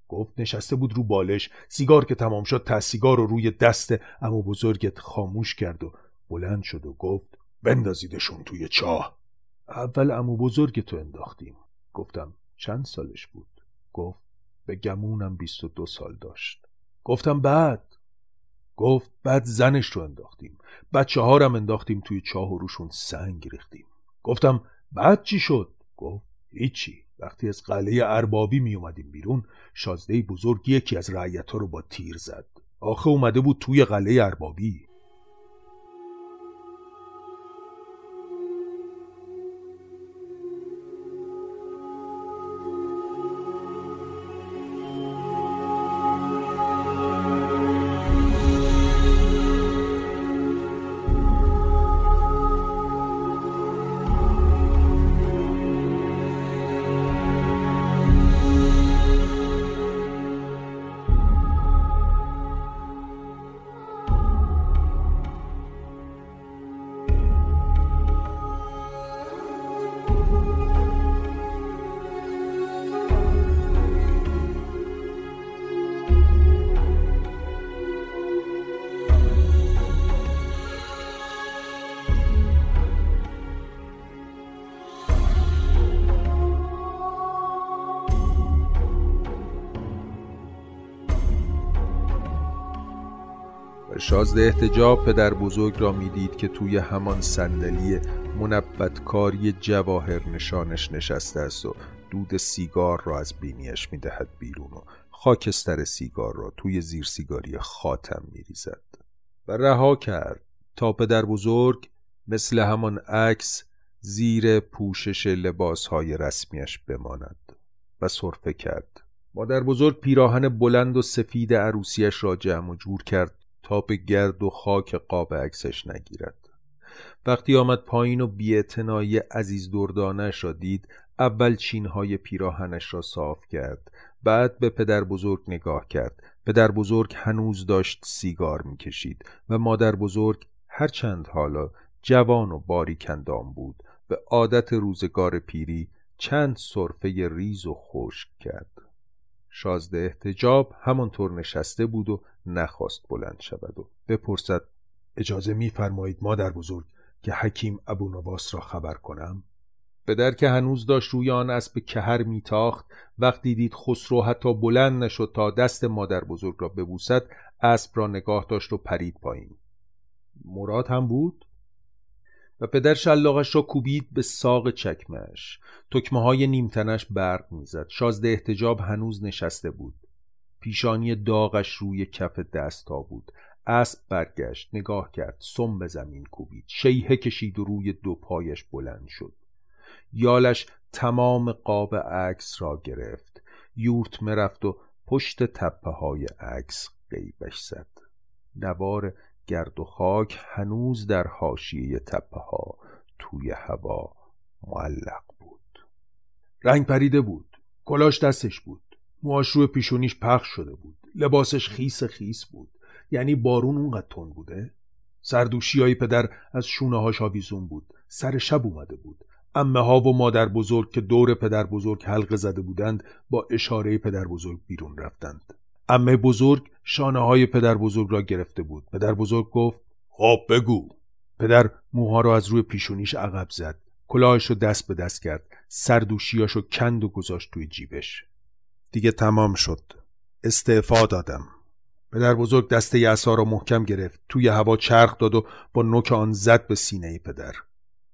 گفت نشسته بود رو بالش. سیگار که تمام شد تا سیگار رو روی دست امو بزرگت خاموش کرد و بلند شد و گفت بندازیدشون توی چاه. اول امو بزرگ تو انداختیم. گفتم چند سالش بود؟ گفت به گمونم بیست و دو سال داشت. گفتم بعد؟ گفت بعد زنش رو انداختیم. بچه هارم انداختیم توی چاه و روشون سنگ ریختیم. گفتم بعد چی شد؟ گفت هیچی. وقتی از قلعه اربابی می اومدیم بیرون شازده بزرگ یکی از رعیت ها رو با تیر زد. آخه اومده بود توی قلعه اربابی. شازده احتجاب پدر بزرگ را می‌دید که توی همان صندلی منبتکاری جواهر نشانش نشسته است و دود سیگار را از بینیش می‌دهد بیرون و خاکستر سیگار را توی زیر سیگاری خاتم میریزد و رها کرد تا پدر بزرگ مثل همان عکس زیر پوشش لباسهای رسمیش بماند و صرفه کرد. مادر بزرگ پیراهن بلند و سفید عروسیش را جمع و جور کرد تا به گرد و خاک قاب عکسش نگیرد. وقتی آمد پایین و بیاعتنایی عزیز دردانش را دید اول چینهای پیراهنش را صاف کرد بعد به پدر بزرگ نگاه کرد. پدر بزرگ هنوز داشت سیگار می‌کشید و مادر بزرگ هرچند حالا جوان و باریکندام بود. به عادت روزگار پیری چند صرفه ریز و خشک کرد. شازده احتجاب همانطور نشسته بود و نخواست بلند شود و بپرسد اجازه میفرمایید مادر بزرگ که حکیم ابو نواس را خبر کنم؟ پدر که هنوز داشت روی آن اسب کهر میتاخت وقتی دید خسرو حتی بلند نشد تا دست مادر بزرگ را ببوسد اسب را نگاه داشت و پرید پایین. مراد هم بود؟ و پدر شلاقش را کوبید به ساق چکمش تکمه های نیمتنش برق می‌زد. شازده احتجاب هنوز نشسته بود. پیشانی داغش روی کف دستا بود. اسب برگشت. نگاه کرد. سم به زمین کوبید. شیهه کشید و روی دو پایش بلند شد. یالش تمام قاب عکس را گرفت. یورت مرفت و پشت تپه های عکس قیبش زد. نوار گرد و خاک هنوز در حاشیه تپه ها توی هوا معلق بود. رنگ پریده بود کلاش دستش بود موهاش روی پیشونیش پخش شده بود لباسش خیس خیس بود. یعنی بارون اونقدر تون بوده؟ سردوشی های پدر از شونه هاش آویزون بود سر شب اومده بود. امه ها و مادر بزرگ که دور پدر بزرگ حلقه زده بودند با اشاره پدر بزرگ بیرون رفتند. امه بزرگ شانه های پدر بزرگ را گرفته بود. پدر بزرگ گفت خب بگو. پدر موها را از روی پیشونیش عقب زد. کلاهش رو دست به دست کرد. سردوشیاش رو کند و گذاشت توی جیبش. دیگه تمام شد. استعفا دادم. پدر بزرگ دسته اصا را محکم گرفت. توی هوا چرخ داد و با نوک آن زد به سینه پدر.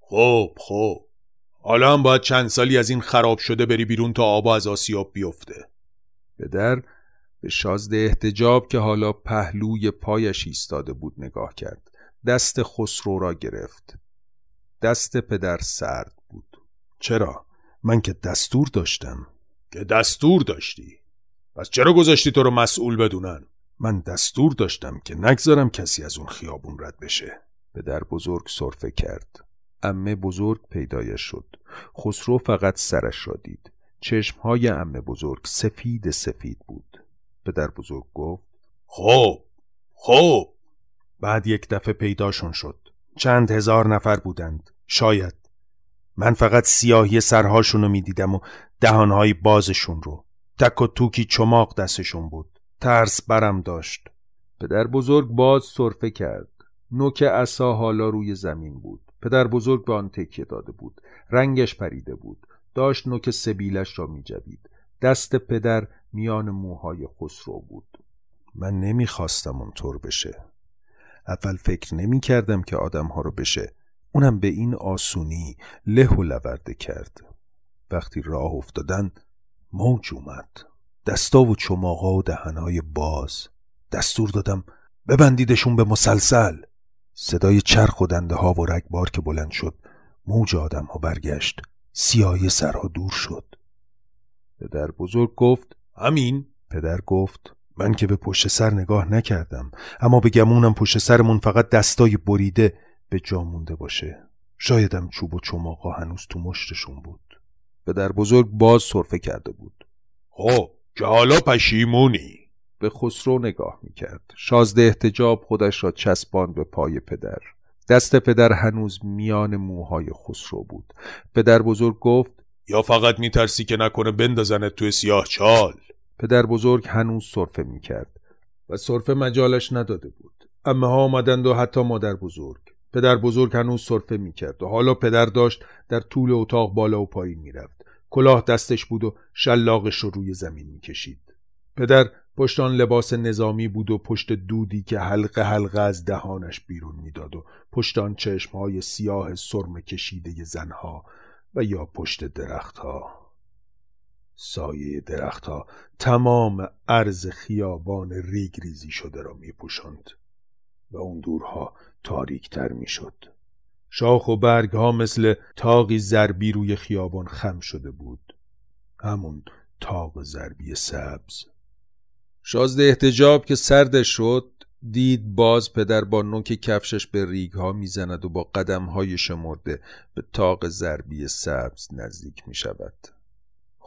خب خب. حالا هم باید چند سالی از این خراب شده بری بیرون تا آبا از آسیاب بیفته. پدر به شازده احتجاب که حالا پهلوی پایش ایستاده بود نگاه کرد. دست خسرو را گرفت. دست پدر سرد بود. چرا؟ من که دستور داشتم. که دستور داشتی؟ پس چرا گذاشتی تو رو مسئول بدونن؟ من دستور داشتم که نگذارم کسی از اون خیابون رد بشه. پدر بزرگ صرفه کرد. امه بزرگ پیدایش شد. خسرو فقط سرش را دید. چشمهای امه بزرگ سفید سفید بود. پدر بزرگ گفت خب خب. بعد یک دفعه پیداشون شد. چند هزار نفر بودند. شاید. من فقط سیاهی سرهاشون رو می‌دیدم و دهانهای بازشون رو. تک و توکی چماق دستشون بود. ترس برم داشت. پدر بزرگ باز صرفه کرد. نوک عصا حالا روی زمین بود. پدر بزرگ به آن تکیه داده بود. رنگش پریده بود. داشت نوک سبیلش را می جدید. دست پدر میان موهای خسرو بود. من نمی‌خواستم اونطور بشه. اول فکر نمی کردم که آدم ها رو بشه. اونم به این آسونی له و لورده کرد. وقتی راه افتادن موج اومد. دستا و چماقا و دهنهای باز. دستور دادم ببندیدشون به مسلسل. صدای چرخ و دنده ها و رگبار که بلند شد موج آدم ها برگشت. سیاهی سرها دور شد. پدر بزرگ گفت همین پدر گفت من که به پشت سر نگاه نکردم اما به گمونم پشت سرمون فقط دستای بریده به جا مونده باشه. شایدم چوب و چماقا هنوز تو مشتشون بود. پدر بزرگ باز صرفه کرده بود. خب که حالا پشیمونی. به خسرو نگاه می‌کرد. شازده احتجاب خودش را چسباند به پای پدر. دست پدر هنوز میان موهای خسرو بود. پدر بزرگ گفت یا فقط میترسی که نکنه بندازنت توی سیاه چال. پدر بزرگ هنوز صرفه می‌کرد و صرفه مجالش نداده بود. امه ها آمدند و حتی مادر بزرگ. پدر بزرگ هنوز صرفه می‌کرد و حالا پدر داشت در طول اتاق بالا و پایین می‌رفت. کلاه دستش بود و شلاقش رو روی زمین می‌کشید. پدر پشت آن لباس نظامی بود و پشت دودی که حلقه حلقه از دهانش بیرون می‌داد و پشت آن چشمهای سیاه سرم کشیده زنها و یا پشت درختها. سایه درختها تمام عرض خیابان ریگ ریزی شده را می پوشند و اون دورها تاریکتر می شد. شاخ و برگ ها مثل تاقی زربی روی خیابان خم شده بود همون تاق زربی سبز شازده احتجاب که سردش شد دید باز پدر با نوک کفشش به ریگ ها می‌زند و با قدم های شمرده به تاق زربی سبز نزدیک می شود.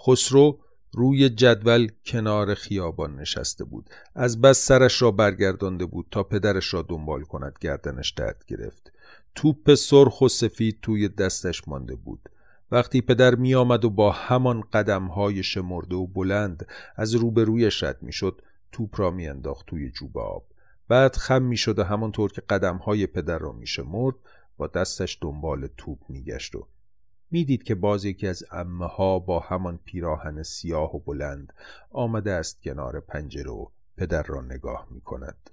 خسرو روی جدول کنار خیابان نشسته بود. از بس سرش را برگردانده بود تا پدرش را دنبال کند گردنش درد گرفت. توپ سرخ و سفید توی دستش مانده بود. وقتی پدر می آمد و با همان قدم های شمرده و بلند از روبرویش رد می شد توپ را می انداخت توی جوب آب. بعد خم می شد و همانطور که قدم های پدر را می شمرد با دستش دنبال توپ می گشت و می‌دید که باز یکی از امه ها با همان پیراهن سیاه و بلند آمده است کنار پنجره و پدر را نگاه می کند.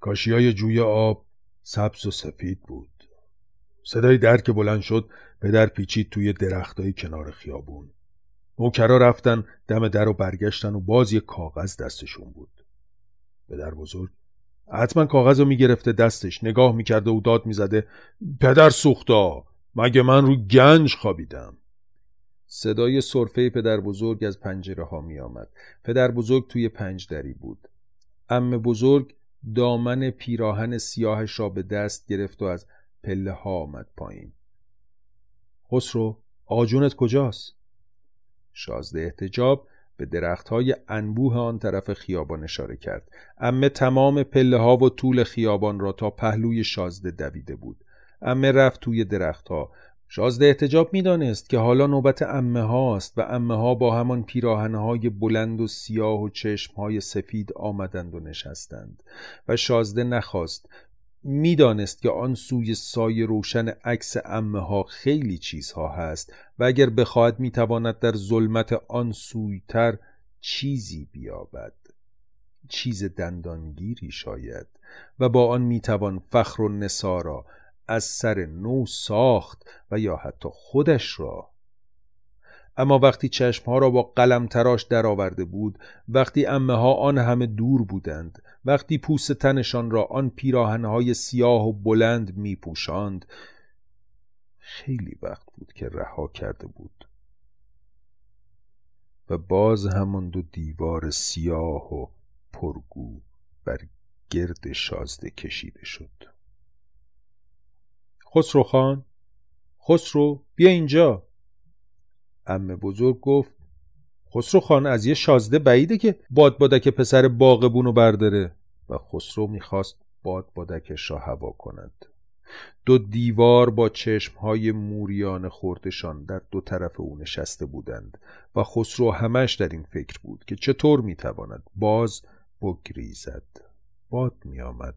کاشی های جوی آب سبز و سفید بود. صدای در که بلند شد پدر پیچید توی درختای کنار خیابون. نوکرا رفتن دم در و برگشتن و باز یک کاغذ دستشون بود. پدر بزرگ حتما کاغذ رو می‌گرفته دستش نگاه می‌کرده و داد می‌زده پدر سوختا مگه من رو گنج خوابیدم صدای صرفه پدر بزرگ از پنجره ها می آمد. پدر بزرگ توی پنج دری بود. ام بزرگ دامن پیراهن سیاهش را به دست گرفت و از پله ها آمد پایین. خسرو آجونت کجاست؟ شازده احتجاب به درخت های انبوه آن طرف خیابان اشاره کرد. امه تمام پله ها و طول خیابان را تا پهلوی شازده دویده بود. امه رفت توی درختها شازده احتجاب می‌دانست که حالا نوبت امه هاست و امه ها با همان پیراهنهای بلند و سیاه و چشمهای سفید آمدند و نشستند و شازده نخواست می‌دانست که آن سوی سایه روشن عکس امه ها خیلی چیزها هست و اگر بخواهد می‌تواند در ظلمت آن سویتر چیزی بیابد چیز دندانگیری شاید و با آن می‌توان فخر و نسارا از سر نو ساخت و یا حتی خودش را اما وقتی چشمها را با قلم تراش درآورده بود وقتی امه ها آن همه دور بودند وقتی پوست تنشان را آن پیراهنهای سیاه و بلند می پوشاند خیلی وقت بود که رها کرده بود. و باز همان دو دیوار سیاه و پرگو بر گرد شازده کشیده شد. خسرو خان خسرو بیا اینجا. امه بزرگ گفت خسرو خان از یه شازده بعیده که باد بادک پسر باغبونو برداره. و خسرو می‌خواست باد بادکش را هوا کند. دو دیوار با چشمهای موریان خوردشان در دو طرف او نشسته بودند و خسرو همش در این فکر بود که چطور می‌تواند باز بگریزد. باد میآمد.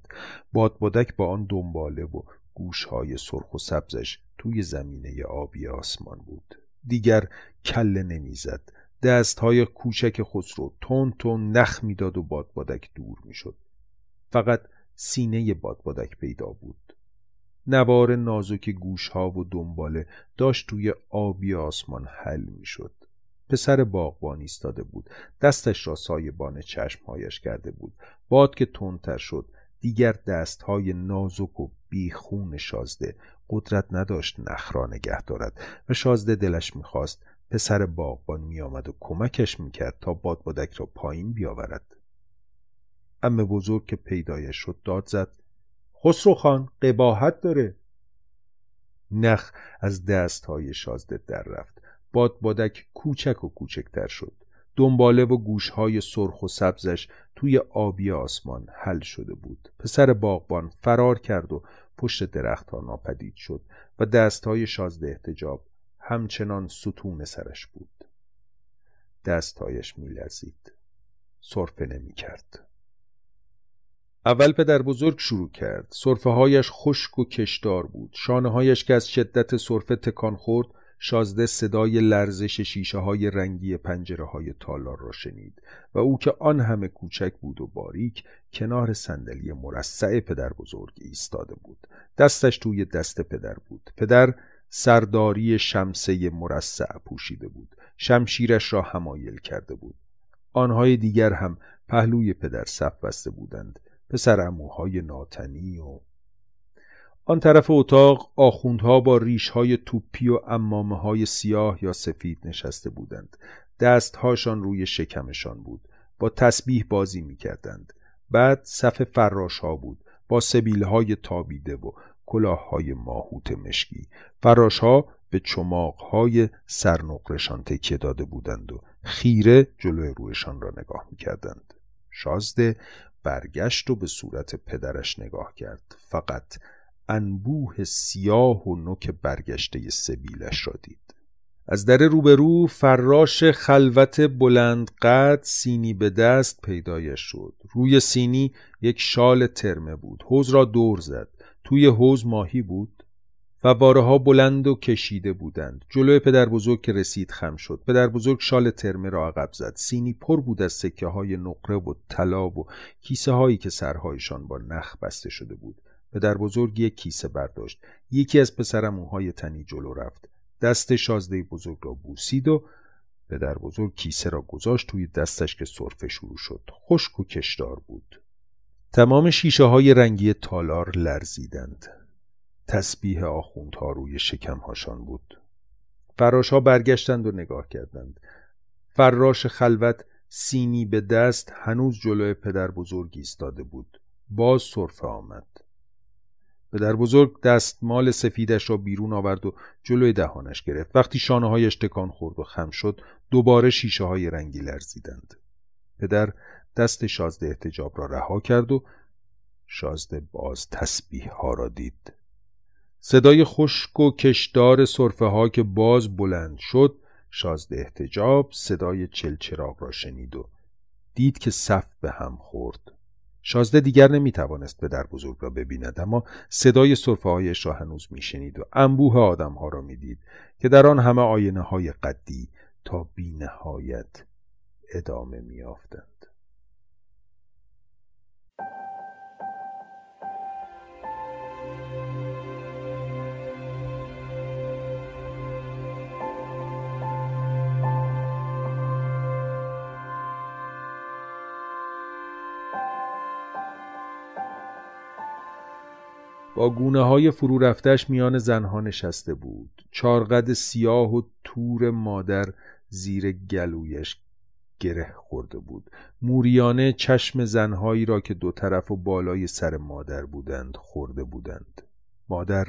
باد بادک با آن دنباله و گوشهای سرخ و سبزش توی زمینه آبی آسمان بود. دیگر کله نمی‌زد. دستهای کوچک خسرو تون تون نخ می‌داد و بادبادک دور می‌شد. فقط سینه بادبادک پیدا بود. نوار نازک گوشها و دنباله داشت توی آبی آسمان حل می‌شد. پسر باغبان ایستاده بود. دستش را سایبان چشمهایش کرده بود. باد که تندتر شد دیگر دستهای نازک و بیخون شازده قدرت نداشت نخ را نگه دارد و شازده دلش می‌خواست پسر باغبان میآمد و کمکش می‌کرد تا بادبادک را پایین بیاورد. امه بزرگ که پیدایش شد داد زد خسرو خان قباحت داره. نخ از دستهای شازده در رفت. بادبادک کوچک و کوچکتر شد. دنباله و گوشهای سرخ و سبزش توی آبی آسمان حل شده بود. پسر باغبان فرار کرد و پشت درختها ناپدید شد و دستهای شازده احتجاب همچنان ستون سرش بود. دستهایش میلرزید. صرفه نمی کرد اول پدر بزرگ شروع کرد. صرفه هایش خشک و کشدار بود. شانه هایش که از شدت صرفه تکان خورد شازده صدای لرزش شیشه های رنگی پنجره های تالار را شنید و او که آن همه کوچک بود و باریک کنار صندلی مرصع پدر بزرگ ایستاده بود. دستش توی دست پدر بود. پدر سرداری شمسه مرصع پوشیده بود. شمشیرش را همایل کرده بود. آنهای دیگر هم پهلوی پدر صف بسته بودند. پسر اموهای ناتنی و آن طرف اتاق آخوندها با ریشهای توپی و امامه های سیاه یا سفید نشسته بودند. دستهاشان روی شکمشان بود. با تسبیح بازی می‌کردند. بعد صف فراش ها بود. با سبیل های تابیده و کلاه های ماهوت مشکی. فراش ها به چماق های سرنقرشان تکیه داده بودند و خیره جلوی رویشان را نگاه می‌کردند. شازده برگشت و به صورت پدرش نگاه کرد. فقط انبوه سیاه و نوک برگشته سبیلش را دید. از در روبرو فراش خلوت بلند قد سینی به دست پیدایش شد. روی سینی یک شال ترمه بود. حوز را دور زد. توی حوز ماهی بود فواره ها بلند و کشیده بودند. جلوی پدر بزرگ که رسید خم شد. پدر بزرگ شال ترمه را عقب زد. سینی پر بود از سکه های نقره و طلا و کیسه هایی که سرهایشان با نخ بسته شده بود. پدر بزرگ یک کیسه برداشت. یکی از پسرم موهای تنی جلو رفت. دست شازده بزرگ را بوسید و پدر بزرگ کیسه را گذاشت توی دستش که سرفه شروع شد. خشک و کشدار بود. تمام شیشه های رنگی تالار لرزیدند. تسبیح آخوندها روی شکمهاشان بود. فراش ها برگشتند و نگاه کردند. فراش خلوت سینی به دست هنوز جلوی پدر بزرگ ایستاده بود. باز صرفه آمد. پدر بزرگ دستمال سفیدش را بیرون آورد و جلوی دهانش گرفت. وقتی شانه هایش تکان خورد و خم شد دوباره شیشه های رنگی لرزیدند. پدر دست شازده احتجاب را رها کرد و شازده باز تسبیح ها را دید. صدای خشک و کشدار صرفه ها که باز بلند شد شازده احتجاب صدای چلچراغ را شنید و دید که صف به هم خورد. شازده دیگر نمی توانست پدر بزرگ را ببیند اما صدای صرفه هایش را هنوز می شنید و انبوه آدم ها را می دید که در آن همه آینه های قدی تا بی نهایت ادامه می با گونه های فرو رفتش میان زنها نشسته بود. چارقد سیاه و تور مادر زیر گلویش گره خورده بود. موریانه چشم زنهایی را که دو طرف و بالای سر مادر بودند خورده بودند. مادر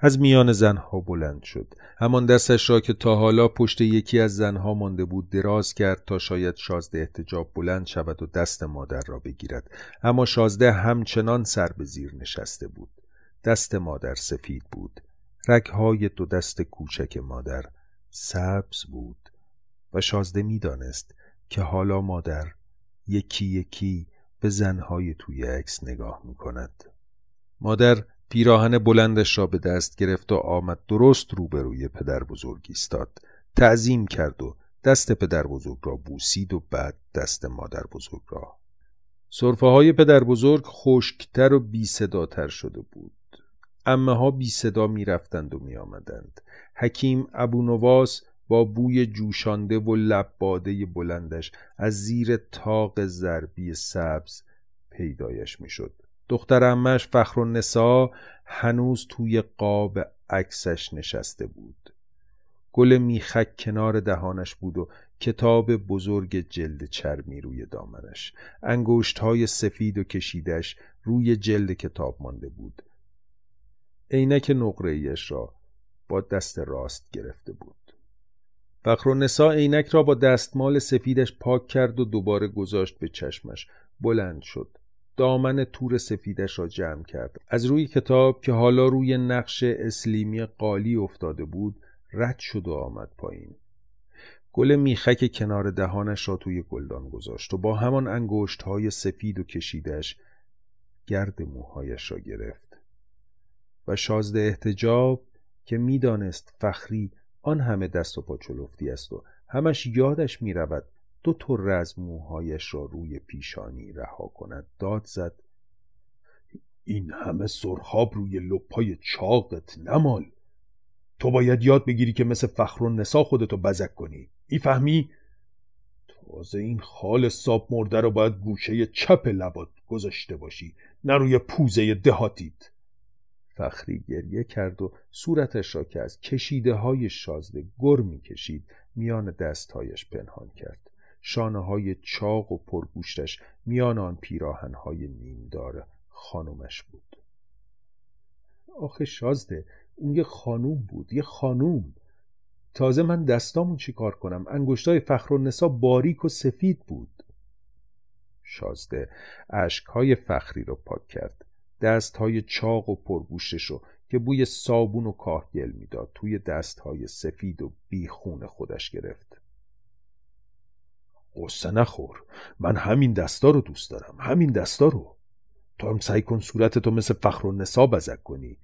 از میان زنها بلند شد. همان دستش را که تا حالا پشت یکی از زنها مانده بود دراز کرد تا شاید شازده احتجاب بلند شود و دست مادر را بگیرد. اما شازده همچنان سر به زیر نشسته بود. دست مادر سفید بود رگهای دو دست کوچک مادر سبز بود و شازده می‌دانست که حالا مادر یکی یکی به زنهای توی عکس نگاه می کند. مادر پیراهن بلندش را به دست گرفت و آمد درست روبروی پدر بزرگ ایستاد. تعظیم کرد و دست پدر بزرگ را بوسید و بعد دست مادر بزرگ را. صرفه های پدر بزرگ خشکتر و بی صداتر شده بود. امه ها بی صدا می رفتند و می آمدند. حکیم ابو نواس با بوی جوشانده و لباده بلندش از زیر تاق زربی سبز پیدایش می‌شد. دختر امش فخر و نسا هنوز توی قاب عکسش نشسته بود. گل میخک کنار دهانش بود و کتاب بزرگ جلد چرمی روی دامنش انگشت های سفید و کشیدش روی جلد کتاب مانده بود عینک نقره را با دست راست گرفته بود. فخر و نسا عینک را با دستمال سفیدش پاک کرد و دوباره گذاشت به چشمش. بلند شد. دامن تور سفیدش را جمع کرد. از روی کتاب که حالا روی نقش اسلیمی قالی افتاده بود رد شد و آمد پایین. گل میخک کنار دهانش را توی گلدان گذاشت و با همان انگشت های سفید و کشیدش گرد موهایش را گرفت. و شازده احتجاب که می‌دانست فخری آن همه دست و پا چلفتی است و همش یادش می رود دو طره از موهایش را روی پیشانی رها کند داد زد این همه سرخاب روی لپای چاقت نمال. تو باید یاد بگیری که مثل فخر و نسا خودتو بزک کنی. می‌فهمی؟ تازه این خال ساب مرده رو باید گوشه چپ لبات گذاشته باشی نه روی پوزه دهاتیت. فخری گریه کرد و صورتش را که از کشیده های شازده گر می کشید میان دستهایش پنهان کرد. شانه های چاق و پرگوشتش میان آن پیراهن های نیمدار خانومش بود. آخه شازده اون یه خانوم بود یه خانوم. تازه من دستامون چیکار کنم؟ انگشتای فخر و نسا باریک و سفید بود. شازده اشکهای فخری رو پاک کرد. دست های چاق و پرگوشش رو که بوی صابون و کاهگل می‌داد توی دست های سفید و بیخون خودش گرفت. قصه نخور من همین دستا رو دوست دارم همین دستا رو. تو هم سعی کن صورتتو مثل فخر و نسا بزک کنی.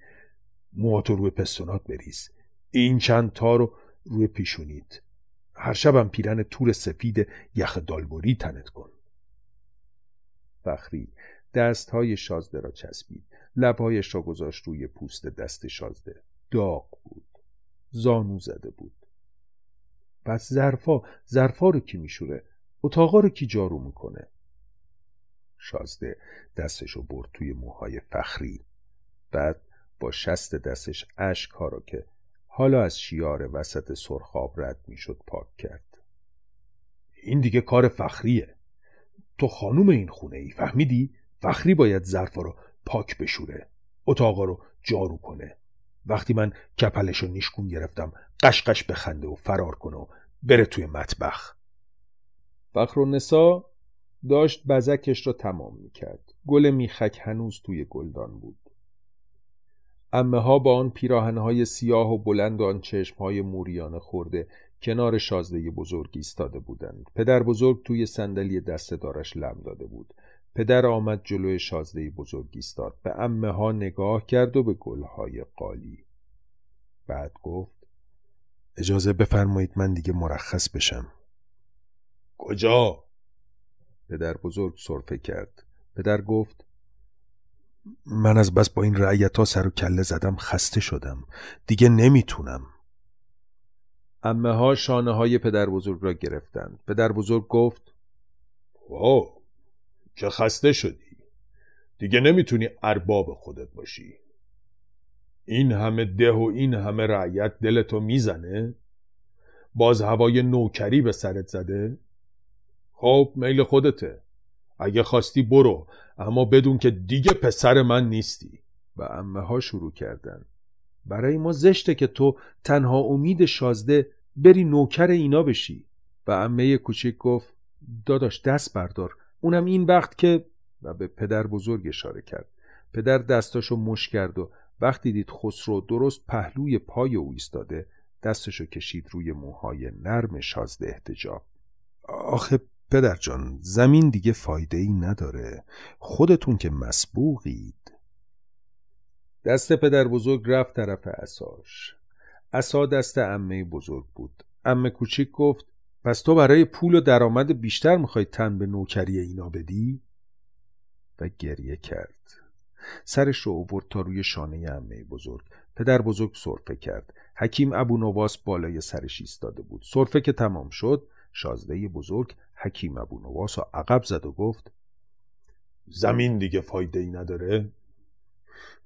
موهاتو روی پستونات بریز. این چند تا رو روی پیشونید هر شبم پیرن تور سفید یخ دالبوری تنت کن. فخری دست های شازده را چسبید. لبهایش را گذاشت روی پوست دست شازده داغ بود. زانو زده بود. پس ظرفا ظرفا رو کی میشوره؟ اتاقا رو کی جارو می‌کنه؟ شازده دستشو برد توی موهای فخری. بعد با شست دستش اشک ها را که حالا از شیار وسط سرخاب رد می‌شد پاک کرد. این دیگه کار فخریه. تو خانوم این خونه ای فهمیدی؟ فخری باید ظرفا رو پاک بشوره اتاقا رو جارو کنه. وقتی من کپلش رو نیشکون گرفتم قشقش بخنده و فرار کنه و بره توی مطبخ. فخر و نسا داشت بزکش را تمام می‌کرد. گل میخک هنوز توی گلدان بود. امه ها با آن پیراهنهای سیاه و بلند و آن چشمهای موریانه خورده کنار شازده بزرگ ایستاده بودند. پدر بزرگ توی صندلی دست دارش لم داده بود. پدر آمد جلوی شازده بزرگ ایستاد. به امه ها نگاه کرد و به گلهای قالی. بعد گفت اجازه بفرمایید من دیگه مرخص بشم. کجا؟ پدر بزرگ صرفه کرد. پدر گفت من از بس با این رعیت ها سر و کله زدم خسته شدم. دیگه نمی‌تونم. امه ها شانه های پدر بزرگ را گرفتند. پدر بزرگ گفت واو چه خسته شدی. دیگه نمی‌تونی ارباب خودت باشی. این همه ده و این همه رعیت دلتو می‌زنه؟ باز هوای نوکری به سرت زده؟ خب میل خودته. اگه خواستی برو اما بدون که دیگه پسر من نیستی. و امه ها شروع کردن. برای ما زشته که تو تنها امید شازده بری نوکر اینا بشی. و امه کوچیک گفت داداش دست بردار. اونم این وقت که و به پدر بزرگ اشاره کرد. پدر دستاشو مش کرد و وقتی دید خسرو درست پهلوی پای او ایستاده دستشو کشید روی موهای نرم شازده احتجاب. آخه پدر جان زمین دیگه فایده ای نداره. خودتون که مسبوقید. دست پدر بزرگ رفت طرف اساش اسا دست امه بزرگ بود. امه کوچیک گفت پس تو برای پول و درآمد بیشتر می‌خوای تن به نوکری اینا بدی؟ و گریه کرد. سرش رو اوورد تا روی شانه امه بزرگ. پدر بزرگ صرفه کرد. حکیم ابو نواس بالای سرش ایستاده بود. صرفه که تمام شد شازده بزرگ حکیم ابو نواس را عقب زد و گفت زمین دیگه فایده ای نداره.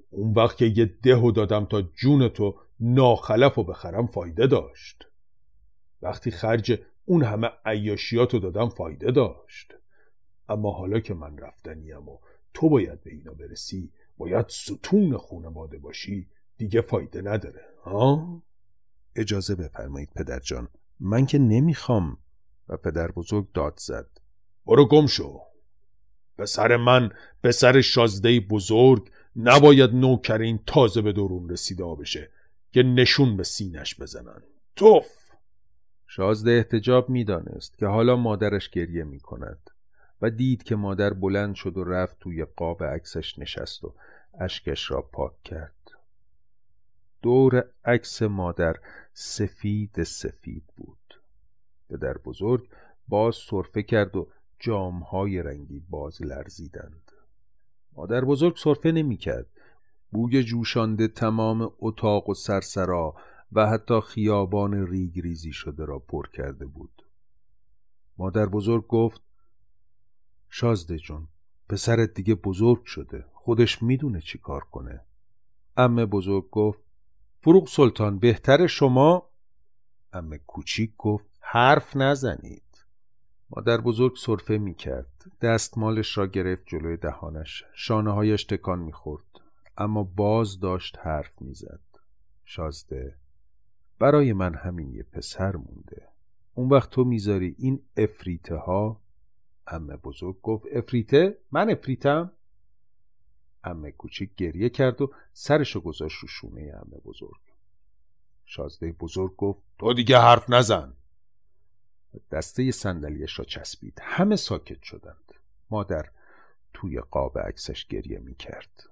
اون وقت که یه دهو دادم تا جون تو ناخلف و بخرم فایده داشت. وقتی خرج اون همه عیاشیاتو دادم فایده داشت. اما حالا که من رفتنیم و تو باید به اینا برسی باید ستون خونواده باشی دیگه فایده نداره ها؟ اجازه بفرمایید پدر جان. من که نمی‌خوام. و پدر بزرگ داد زد. برو گم شو. پسر من پسر شازده بزرگ نباید نوکرین تازه به درون رسیده بشه که نشون به سینش بزنن. توف! شازده احتجاب می‌دانست که حالا مادرش گریه می کند و دید که مادر بلند شد و رفت توی قاب عکسش نشست و اشکش را پاک کرد. دور عکس مادر سفید سفید بود. پدر بزرگ باز صرفه کرد و جامهای رنگی باز لرزیدند. مادر بزرگ صرفه نمی کرد بوی جوشانده تمام اتاق و سرسرا و حتی خیابان ریگریزی شده را پر کرده بود مادر بزرگ گفت شازده جون پسرت دیگه بزرگ شده خودش می‌دونه چی کار کنه امه بزرگ گفت فروغ سلطان بهتر شما امه کوچیک گفت حرف نزنید مادر بزرگ صرفه می کرد دستمالش را گرفت جلوی دهانش شانه هایش تکان می خورد. اما باز داشت حرف می‌زد. شازده برای من همین یه پسر مونده. اون وقت تو می‌ذاری این افریته ها امه بزرگ گفت افریته؟ من افریتم؟ امه کوچیک گریه کرد و سرشو گذاشت رو شونه امه بزرگ. شازده بزرگ گفت تو دیگه حرف نزن. دسته صندلیاش را چسبید. همه ساکت شدند. مادر توی قاب عکسش گریه می کرد